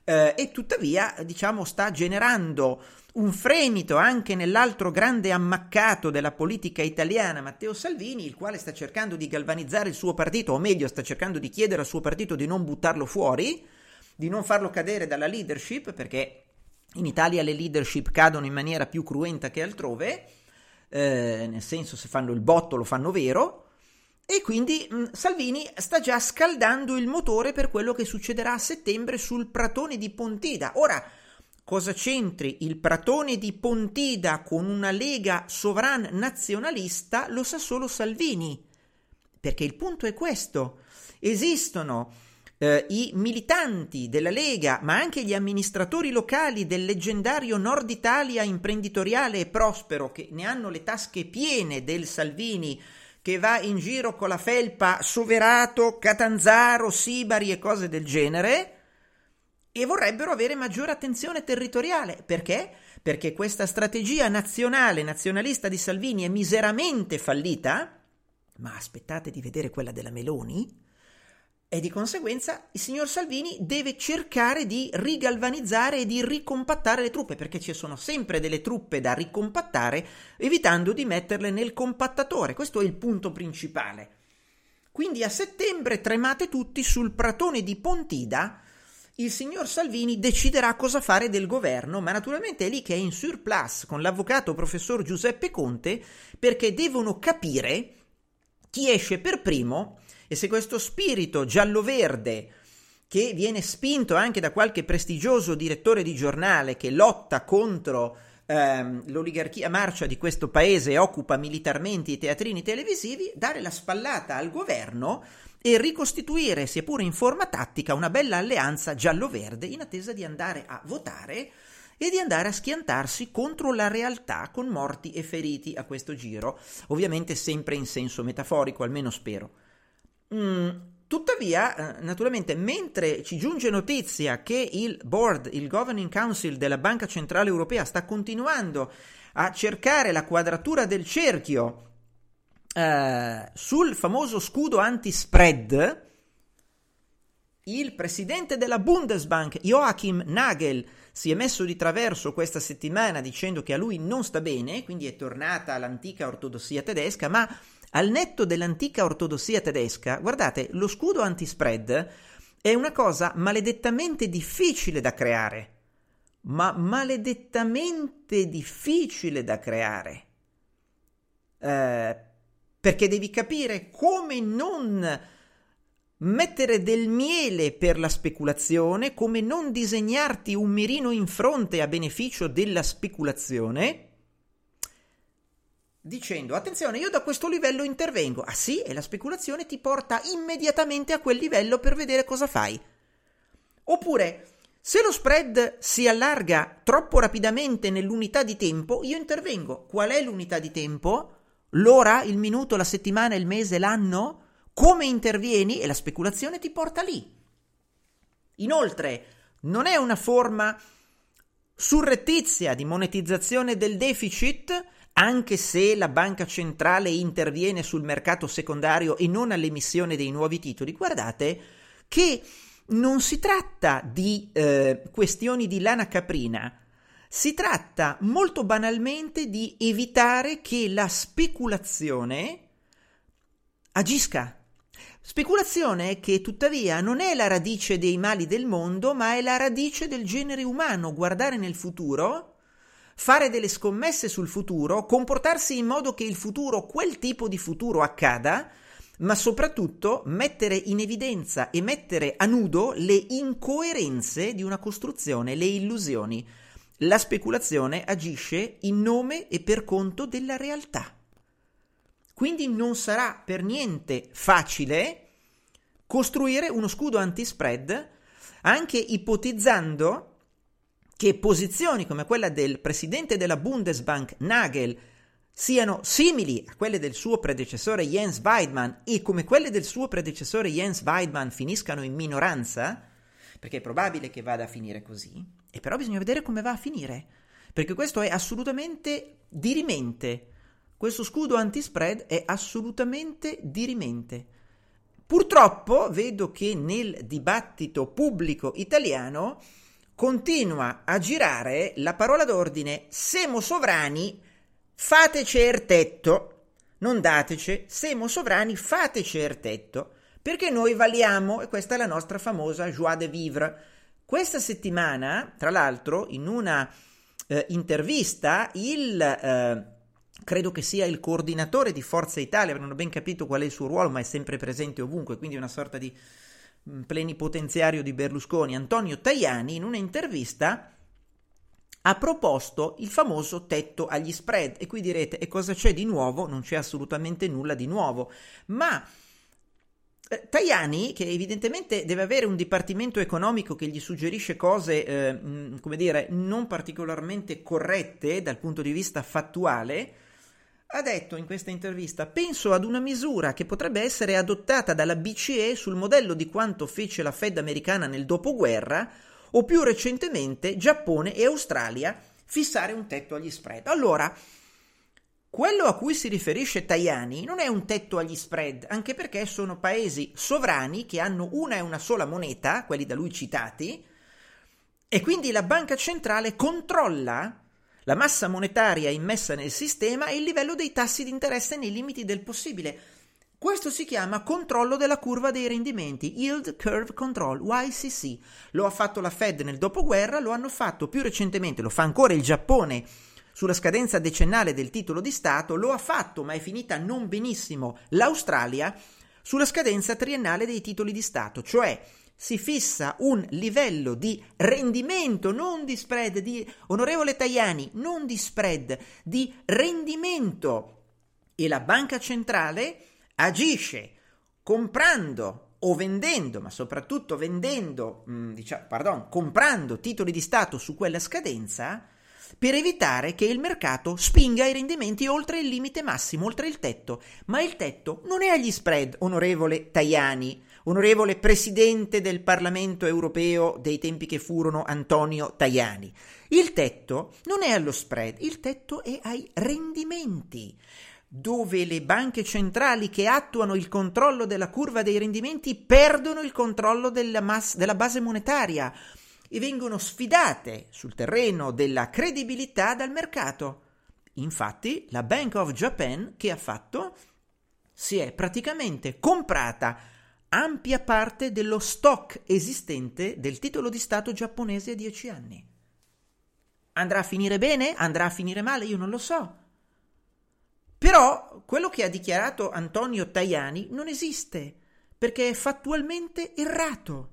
Speaker 1: eh, e tuttavia diciamo sta generando un fremito anche nell'altro grande ammaccato della politica italiana, Matteo Salvini, il quale sta cercando di galvanizzare il suo partito, o meglio, sta cercando di chiedere al suo partito di non buttarlo fuori, di non farlo cadere dalla leadership, perché in Italia le leadership cadono in maniera più cruenta che altrove, eh, nel senso se fanno il botto lo fanno vero, e quindi mh, Salvini sta già scaldando il motore per quello che succederà a settembre sul Pratone di Pontida. Ora, cosa c'entri il Pratone di Pontida con una lega sovran nazionalista lo sa solo Salvini. Perché il punto è questo. Esistono eh, i militanti della Lega, ma anche gli amministratori locali del leggendario Nord Italia imprenditoriale e prospero che ne hanno le tasche piene del Salvini che va in giro con la felpa Soverato, Catanzaro, Sibari e cose del genere e vorrebbero avere maggiore attenzione territoriale. Perché? Perché questa strategia nazionale, nazionalista di Salvini è miseramente fallita, ma aspettate di vedere quella della Meloni, e di conseguenza il signor Salvini deve cercare di rigalvanizzare e di ricompattare le truppe, perché ci sono sempre delle truppe da ricompattare, evitando di metterle nel compattatore. Questo è il punto principale. Quindi a settembre tremate tutti sul pratone di Pontida il signor Salvini deciderà cosa fare del governo, ma naturalmente è lì che è in surplus con l'avvocato professor Giuseppe Conte, perché devono capire chi esce per primo e se questo spirito giallo-verde che viene spinto anche da qualche prestigioso direttore di giornale che lotta contro ehm, l'oligarchia marcia di questo paese e occupa militarmente i teatrini televisivi, dare la spallata al governo e ricostituire, sia pure in forma tattica, una bella alleanza giallo-verde in attesa di andare a votare e di andare a schiantarsi contro la realtà con morti e feriti a questo giro, ovviamente sempre in senso metaforico, almeno spero. Mm, tuttavia, eh, naturalmente, mentre ci giunge notizia che il board, il governing council della Banca Centrale Europea sta continuando a cercare la quadratura del cerchio eh, sul famoso scudo anti-spread, il presidente della Bundesbank, Joachim Nagel, si è messo di traverso questa settimana dicendo che a lui non sta bene, quindi è tornata all'antica ortodossia tedesca, ma al netto dell'antica ortodossia tedesca, guardate, lo scudo anti-spread è una cosa maledettamente difficile da creare, ma maledettamente difficile da creare. Eh, perché devi capire come non mettere del miele per la speculazione, come non disegnarti un mirino in fronte a beneficio della speculazione, dicendo attenzione, io da questo livello intervengo. Ah sì, e la speculazione ti porta immediatamente a quel livello per vedere cosa fai. Oppure, se lo spread si allarga troppo rapidamente nell'unità di tempo, io intervengo. Qual è l'unità di tempo? l'ora, il minuto, la settimana, il mese, l'anno? Come intervieni? E la speculazione ti porta lì. Inoltre, non è una forma surrettizia di monetizzazione del deficit, anche se la banca centrale interviene sul mercato secondario e non all'emissione dei nuovi titoli. Guardate che non si tratta di eh, questioni di lana caprina, si tratta molto banalmente di evitare che la speculazione agisca. Speculazione che tuttavia non è la radice dei mali del mondo, ma è la radice del genere umano, guardare nel futuro, fare delle scommesse sul futuro, comportarsi in modo che il futuro, quel tipo di futuro accada, ma soprattutto mettere in evidenza e mettere a nudo le incoerenze di una costruzione, le illusioni. La speculazione agisce in nome e per conto della realtà. Quindi non sarà per niente facile costruire uno scudo anti-spread anche ipotizzando che posizioni come quella del presidente della Bundesbank Nagel siano simili a quelle del suo predecessore Jens Weidmann e come quelle del suo predecessore Jens Weidmann finiscano in minoranza, perché è probabile che vada a finire così, e però bisogna vedere come va a finire, perché questo è assolutamente dirimente. Questo scudo anti-spread è assolutamente dirimente. Purtroppo vedo che nel dibattito pubblico italiano continua a girare la parola d'ordine siamo sovrani Fateci il tetto, non dateci, siamo sovrani, fateci il tetto, perché noi valiamo e questa è la nostra famosa joie de vivre. Questa settimana, tra l'altro, in una eh, intervista, il eh, credo che sia il coordinatore di Forza Italia, non ho ben capito qual è il suo ruolo, ma è sempre presente ovunque, quindi una sorta di plenipotenziario di Berlusconi, Antonio Tajani, in un'intervista ha proposto il famoso tetto agli spread. E qui direte, e cosa c'è di nuovo? Non c'è assolutamente nulla di nuovo. Ma eh, Tajani, che evidentemente deve avere un dipartimento economico che gli suggerisce cose, eh, mm, come dire, non particolarmente corrette dal punto di vista fattuale, ha detto in questa intervista: Penso ad una misura che potrebbe essere adottata dalla BCE sul modello di quanto fece la Fed americana nel dopoguerra, o più recentemente Giappone e Australia fissare un tetto agli spread. Allora, quello a cui si riferisce Tajani non è un tetto agli spread, anche perché sono paesi sovrani che hanno una e una sola moneta, quelli da lui citati, e quindi la banca centrale controlla la massa monetaria immessa nel sistema e il livello dei tassi di interesse nei limiti del possibile. Questo si chiama controllo della curva dei rendimenti, Yield Curve Control, YCC. Lo ha fatto la Fed nel dopoguerra, lo hanno fatto più recentemente, lo fa ancora il Giappone sulla scadenza decennale del titolo di Stato, lo ha fatto, ma è finita non benissimo, l'Australia sulla scadenza triennale dei titoli di Stato, cioè si fissa un livello di rendimento, non di spread, di onorevole Tajani, non di spread, di rendimento. E la banca centrale agisce comprando o vendendo, ma soprattutto vendendo, diciamo, pardon, comprando titoli di Stato su quella scadenza per evitare che il mercato spinga i rendimenti oltre il limite massimo, oltre il tetto. Ma il tetto non è agli spread, onorevole Tajani, onorevole presidente del Parlamento europeo dei tempi che furono Antonio Tajani. Il tetto non è allo spread, il tetto è ai rendimenti dove le banche centrali che attuano il controllo della curva dei rendimenti perdono il controllo della, mass- della base monetaria e vengono sfidate sul terreno della credibilità dal mercato. Infatti, la Bank of Japan che ha fatto si è praticamente comprata ampia parte dello stock esistente del titolo di Stato giapponese a 10 anni. Andrà a finire bene? Andrà a finire male? Io non lo so. Però quello che ha dichiarato Antonio Tajani non esiste, perché è fattualmente errato.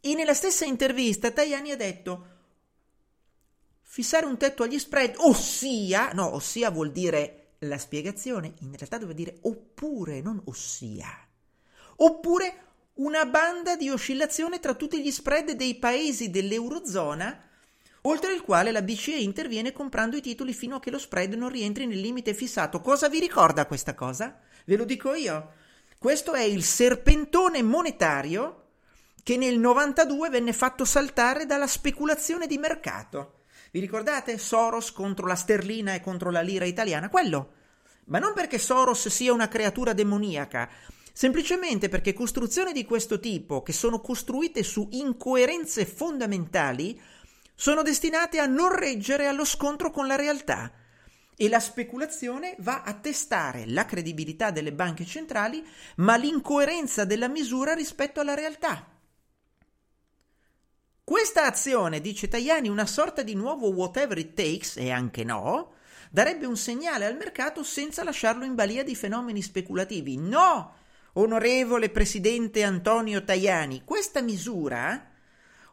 Speaker 1: E nella stessa intervista Tajani ha detto fissare un tetto agli spread, ossia, no, ossia vuol dire la spiegazione, in realtà deve dire oppure, non ossia. Oppure una banda di oscillazione tra tutti gli spread dei paesi dell'Eurozona oltre il quale la BCE interviene comprando i titoli fino a che lo spread non rientri nel limite fissato. Cosa vi ricorda questa cosa? Ve lo dico io. Questo è il serpentone monetario che nel 92 venne fatto saltare dalla speculazione di mercato. Vi ricordate Soros contro la sterlina e contro la lira italiana? Quello. Ma non perché Soros sia una creatura demoniaca, semplicemente perché costruzioni di questo tipo, che sono costruite su incoerenze fondamentali, sono destinate a non reggere allo scontro con la realtà. E la speculazione va a testare la credibilità delle banche centrali, ma l'incoerenza della misura rispetto alla realtà. Questa azione, dice Tajani, una sorta di nuovo whatever it takes, e anche no, darebbe un segnale al mercato senza lasciarlo in balia di fenomeni speculativi. No, onorevole presidente Antonio Tajani, questa misura,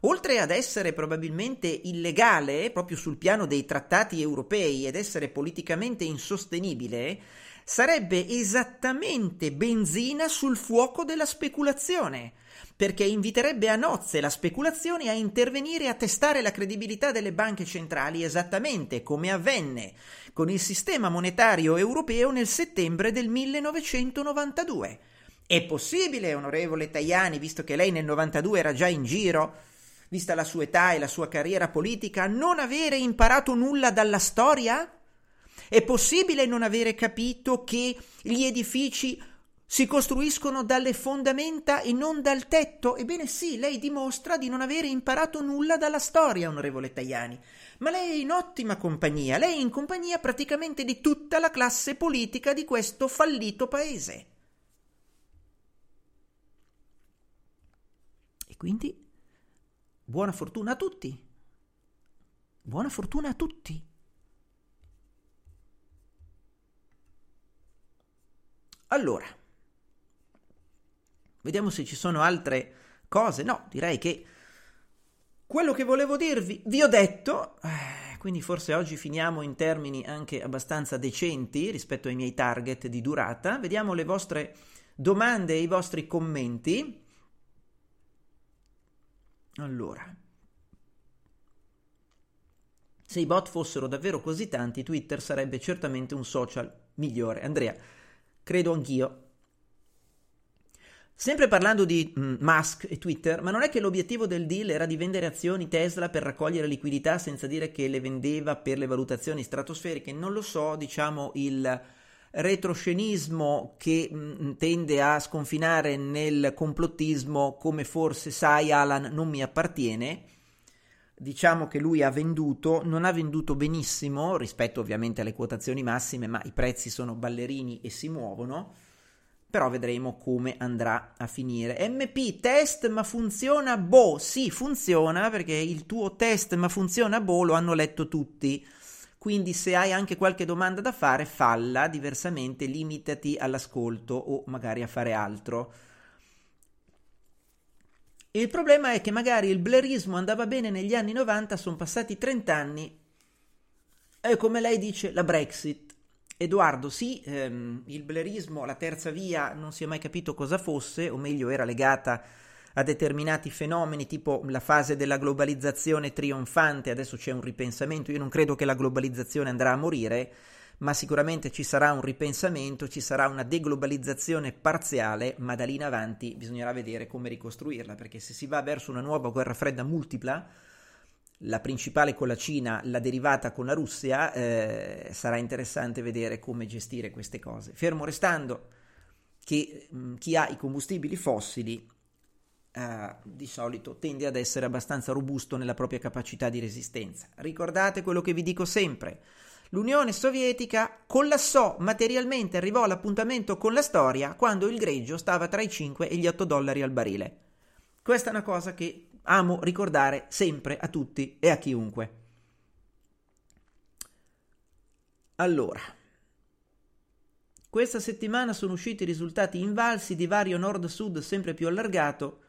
Speaker 1: oltre ad essere probabilmente illegale proprio sul piano dei trattati europei ed essere politicamente insostenibile, sarebbe esattamente benzina sul fuoco della speculazione perché inviterebbe a nozze la speculazione a intervenire e a testare la credibilità delle banche centrali esattamente come avvenne con il sistema monetario europeo nel settembre del 1992. È possibile, onorevole Tajani, visto che lei nel 92 era già in giro, vista la sua età e la sua carriera politica, non avere imparato nulla dalla storia? È possibile non avere capito che gli edifici si costruiscono dalle fondamenta e non dal tetto? Ebbene sì, lei dimostra di non avere imparato nulla dalla storia, onorevole Tajani. Ma lei è in ottima compagnia, lei è in compagnia praticamente di tutta la classe politica di questo fallito paese. Quindi buona fortuna a tutti. Buona fortuna a tutti. Allora, Vediamo se ci sono altre cose. No, direi che quello che volevo dirvi vi ho detto, eh, quindi forse oggi finiamo in termini anche abbastanza decenti rispetto ai miei target di durata. Vediamo le vostre domande e i vostri commenti. Allora, se i bot fossero davvero così tanti, Twitter sarebbe certamente un social migliore. Andrea, credo anch'io. Sempre parlando di mm, Musk e Twitter, ma non è che l'obiettivo del deal era di vendere azioni Tesla per raccogliere liquidità senza dire che le vendeva per le valutazioni stratosferiche? Non lo so, diciamo il retroscenismo che mh, tende a sconfinare nel complottismo, come forse sai Alan, non mi appartiene. Diciamo che lui ha venduto, non ha venduto benissimo rispetto ovviamente alle quotazioni massime, ma i prezzi sono ballerini e si muovono però vedremo come andrà a finire. MP test ma funziona boh, sì funziona perché il tuo test ma funziona boh lo hanno letto tutti. Quindi se hai anche qualche domanda da fare, falla, diversamente limitati all'ascolto o magari a fare altro. Il problema è che magari il blerismo andava bene negli anni 90, sono passati 30 anni e come lei dice la Brexit Edoardo, sì, ehm, il blerismo, la terza via, non si è mai capito cosa fosse, o meglio era legata a determinati fenomeni tipo la fase della globalizzazione trionfante, adesso c'è un ripensamento, io non credo che la globalizzazione andrà a morire, ma sicuramente ci sarà un ripensamento, ci sarà una deglobalizzazione parziale, ma da lì in avanti bisognerà vedere come ricostruirla, perché se si va verso una nuova guerra fredda multipla, la principale con la Cina, la derivata con la Russia, eh, sarà interessante vedere come gestire queste cose. Fermo restando che mh, chi ha i combustibili fossili eh, di solito tende ad essere abbastanza robusto nella propria capacità di resistenza. Ricordate quello che vi dico sempre. L'Unione Sovietica collassò materialmente, arrivò all'appuntamento con la storia quando il greggio stava tra i 5 e gli 8 dollari al barile. Questa è una cosa che amo ricordare sempre a tutti e a chiunque. Allora, questa settimana sono usciti risultati invalsi di vario nord-sud sempre più allargato.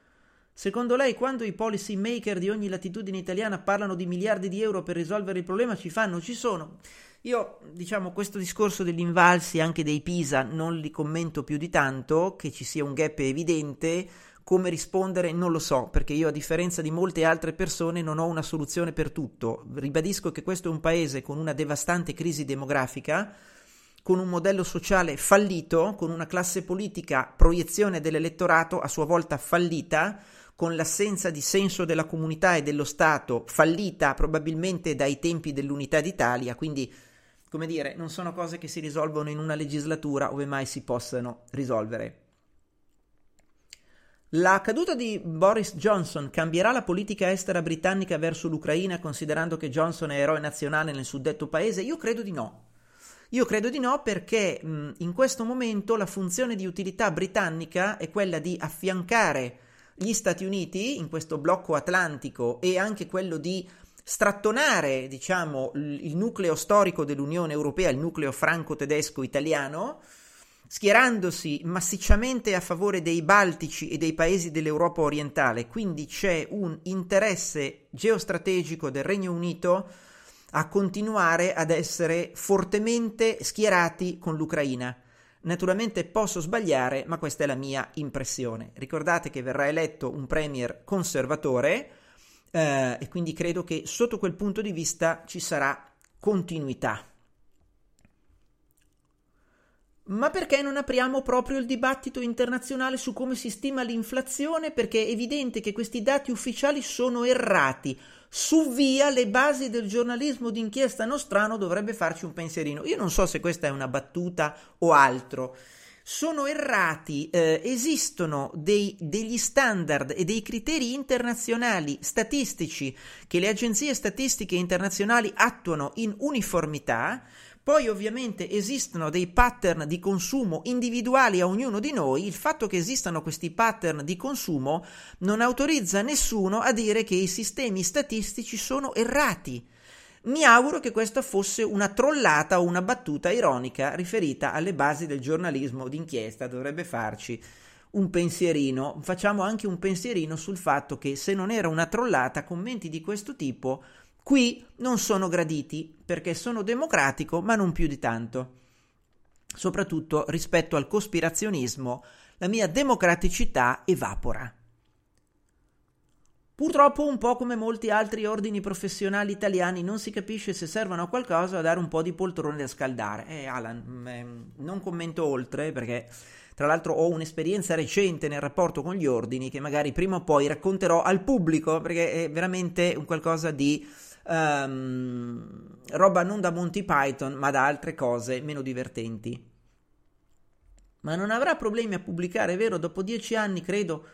Speaker 1: Secondo lei, quando i policy maker di ogni latitudine italiana parlano di miliardi di euro per risolvere il problema, ci fanno, ci sono? Io, diciamo, questo discorso degli invalsi, anche dei PISA, non li commento più di tanto, che ci sia un gap evidente come rispondere non lo so, perché io a differenza di molte altre persone non ho una soluzione per tutto. Ribadisco che questo è un paese con una devastante crisi demografica, con un modello sociale fallito, con una classe politica proiezione dell'elettorato a sua volta fallita, con l'assenza di senso della comunità e dello Stato, fallita probabilmente dai tempi dell'unità d'Italia, quindi come dire, non sono cose che si risolvono in una legislatura ove mai si possano risolvere. La caduta di Boris Johnson cambierà la politica estera britannica verso l'Ucraina considerando che Johnson è eroe nazionale nel suddetto paese? Io credo di no. Io credo di no perché mh, in questo momento la funzione di utilità britannica è quella di affiancare gli Stati Uniti in questo blocco atlantico e anche quello di strattonare, diciamo, il nucleo storico dell'Unione Europea, il nucleo franco-tedesco-italiano, schierandosi massicciamente a favore dei Baltici e dei paesi dell'Europa orientale. Quindi c'è un interesse geostrategico del Regno Unito a continuare ad essere fortemente schierati con l'Ucraina. Naturalmente posso sbagliare, ma questa è la mia impressione. Ricordate che verrà eletto un premier conservatore eh, e quindi credo che sotto quel punto di vista ci sarà continuità. Ma perché non apriamo proprio il dibattito internazionale su come si stima l'inflazione? Perché è evidente che questi dati ufficiali sono errati. Su via le basi del giornalismo d'inchiesta nostrano dovrebbe farci un pensierino. Io non so se questa è una battuta o altro. Sono errati, eh, esistono dei, degli standard e dei criteri internazionali statistici che le agenzie statistiche internazionali attuano in uniformità poi ovviamente esistono dei pattern di consumo individuali a ognuno di noi, il fatto che esistano questi pattern di consumo non autorizza nessuno a dire che i sistemi statistici sono errati. Mi auguro che questa fosse una trollata o una battuta ironica riferita alle basi del giornalismo d'inchiesta, dovrebbe farci un pensierino. Facciamo anche un pensierino sul fatto che se non era una trollata, commenti di questo tipo Qui non sono graditi perché sono democratico, ma non più di tanto. Soprattutto rispetto al cospirazionismo, la mia democraticità evapora. Purtroppo, un po' come molti altri ordini professionali italiani, non si capisce se servono a qualcosa a dare un po' di poltrone da scaldare. Eh, Alan, eh, non commento oltre perché, tra l'altro, ho un'esperienza recente nel rapporto con gli ordini che magari prima o poi racconterò al pubblico perché è veramente un qualcosa di um, roba non da Monty Python, ma da altre cose meno divertenti. Ma non avrà problemi a pubblicare, vero? Dopo dieci anni credo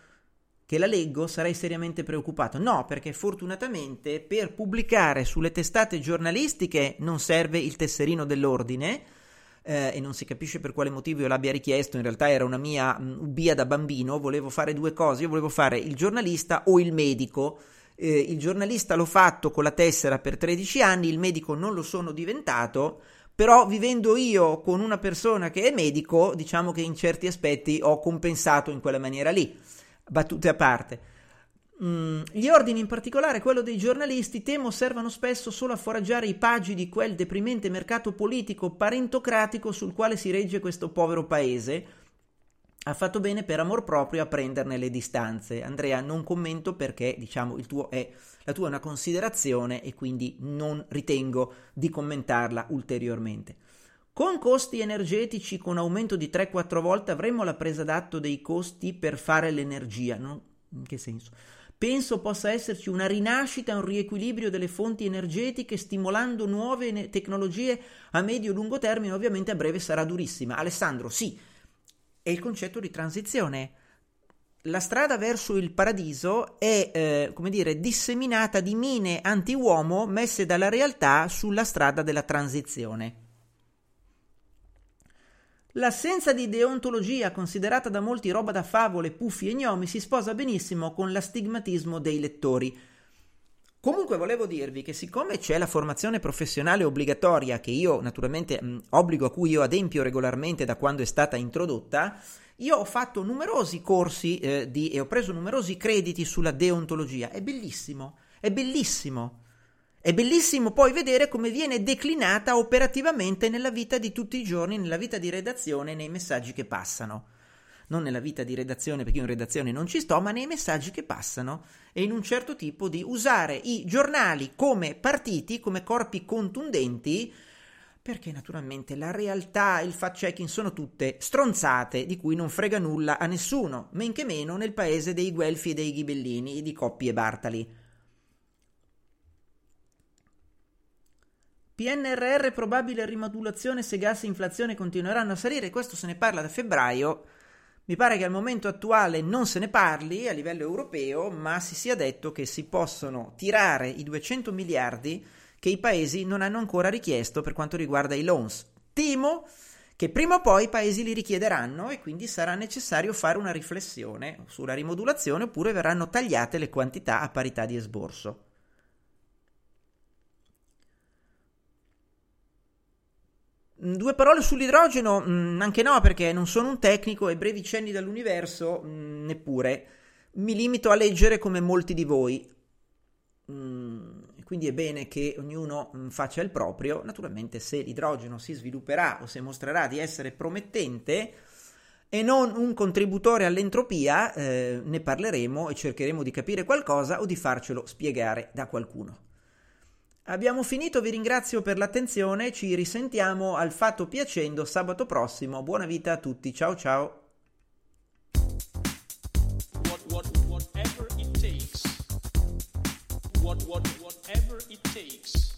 Speaker 1: che la leggo sarei seriamente preoccupato. No, perché fortunatamente per pubblicare sulle testate giornalistiche non serve il tesserino dell'ordine. Eh, e non si capisce per quale motivo io l'abbia richiesto, in realtà era una mia mh, ubbia da bambino, volevo fare due cose, io volevo fare il giornalista o il medico, eh, il giornalista l'ho fatto con la tessera per 13 anni, il medico non lo sono diventato, però vivendo io con una persona che è medico, diciamo che in certi aspetti ho compensato in quella maniera lì, battute a parte. Mm, gli ordini, in particolare quello dei giornalisti, temo servano spesso solo a foraggiare i pagi di quel deprimente mercato politico parentocratico sul quale si regge questo povero paese, ha fatto bene per amor proprio a prenderne le distanze. Andrea, non commento perché, diciamo, tuo è, la tua è una considerazione e quindi non ritengo di commentarla ulteriormente. Con costi energetici con aumento di 3-4 volte avremo la presa d'atto dei costi per fare l'energia. No? In che senso? Penso possa esserci una rinascita, un riequilibrio delle fonti energetiche stimolando nuove tecnologie a medio e lungo termine, ovviamente a breve sarà durissima. Alessandro, sì, è il concetto di transizione. La strada verso il paradiso è, eh, come dire, disseminata di mine anti-uomo messe dalla realtà sulla strada della transizione. L'assenza di deontologia, considerata da molti roba da favole, puffi e gnomi, si sposa benissimo con l'astigmatismo dei lettori. Comunque volevo dirvi che siccome c'è la formazione professionale obbligatoria, che io naturalmente mh, obbligo a cui io adempio regolarmente da quando è stata introdotta, io ho fatto numerosi corsi eh, di, e ho preso numerosi crediti sulla deontologia. È bellissimo, è bellissimo. È bellissimo poi vedere come viene declinata operativamente nella vita di tutti i giorni, nella vita di redazione, nei messaggi che passano non nella vita di redazione, perché io in redazione non ci sto, ma nei messaggi che passano e in un certo tipo di usare i giornali come partiti, come corpi contundenti Perché naturalmente la realtà il fact-checking sono tutte stronzate di cui non frega nulla a nessuno, men che meno nel paese dei Guelfi e dei Ghibellini, di Coppi e Bartali. PNRR probabile rimodulazione se gas e inflazione continueranno a salire, questo se ne parla da febbraio. Mi pare che al momento attuale non se ne parli a livello europeo, ma si sia detto che si possono tirare i 200 miliardi che i paesi non hanno ancora richiesto per quanto riguarda i loans. Temo che prima o poi i paesi li richiederanno e quindi sarà necessario fare una riflessione sulla rimodulazione oppure verranno tagliate le quantità a parità di esborso. Due parole sull'idrogeno, mm, anche no, perché non sono un tecnico e brevi cenni dall'universo, mm, neppure. Mi limito a leggere come molti di voi. Quindi è bene che ognuno faccia il proprio. Naturalmente, se l'idrogeno si svilupperà o se mostrerà di essere promettente e non un contributore all'entropia, eh, ne parleremo e cercheremo di capire qualcosa o di farcelo spiegare da qualcuno. Abbiamo finito, vi ringrazio per l'attenzione, ci risentiamo al fatto piacendo sabato prossimo. Buona vita a tutti, ciao ciao. What, what, whatever it takes.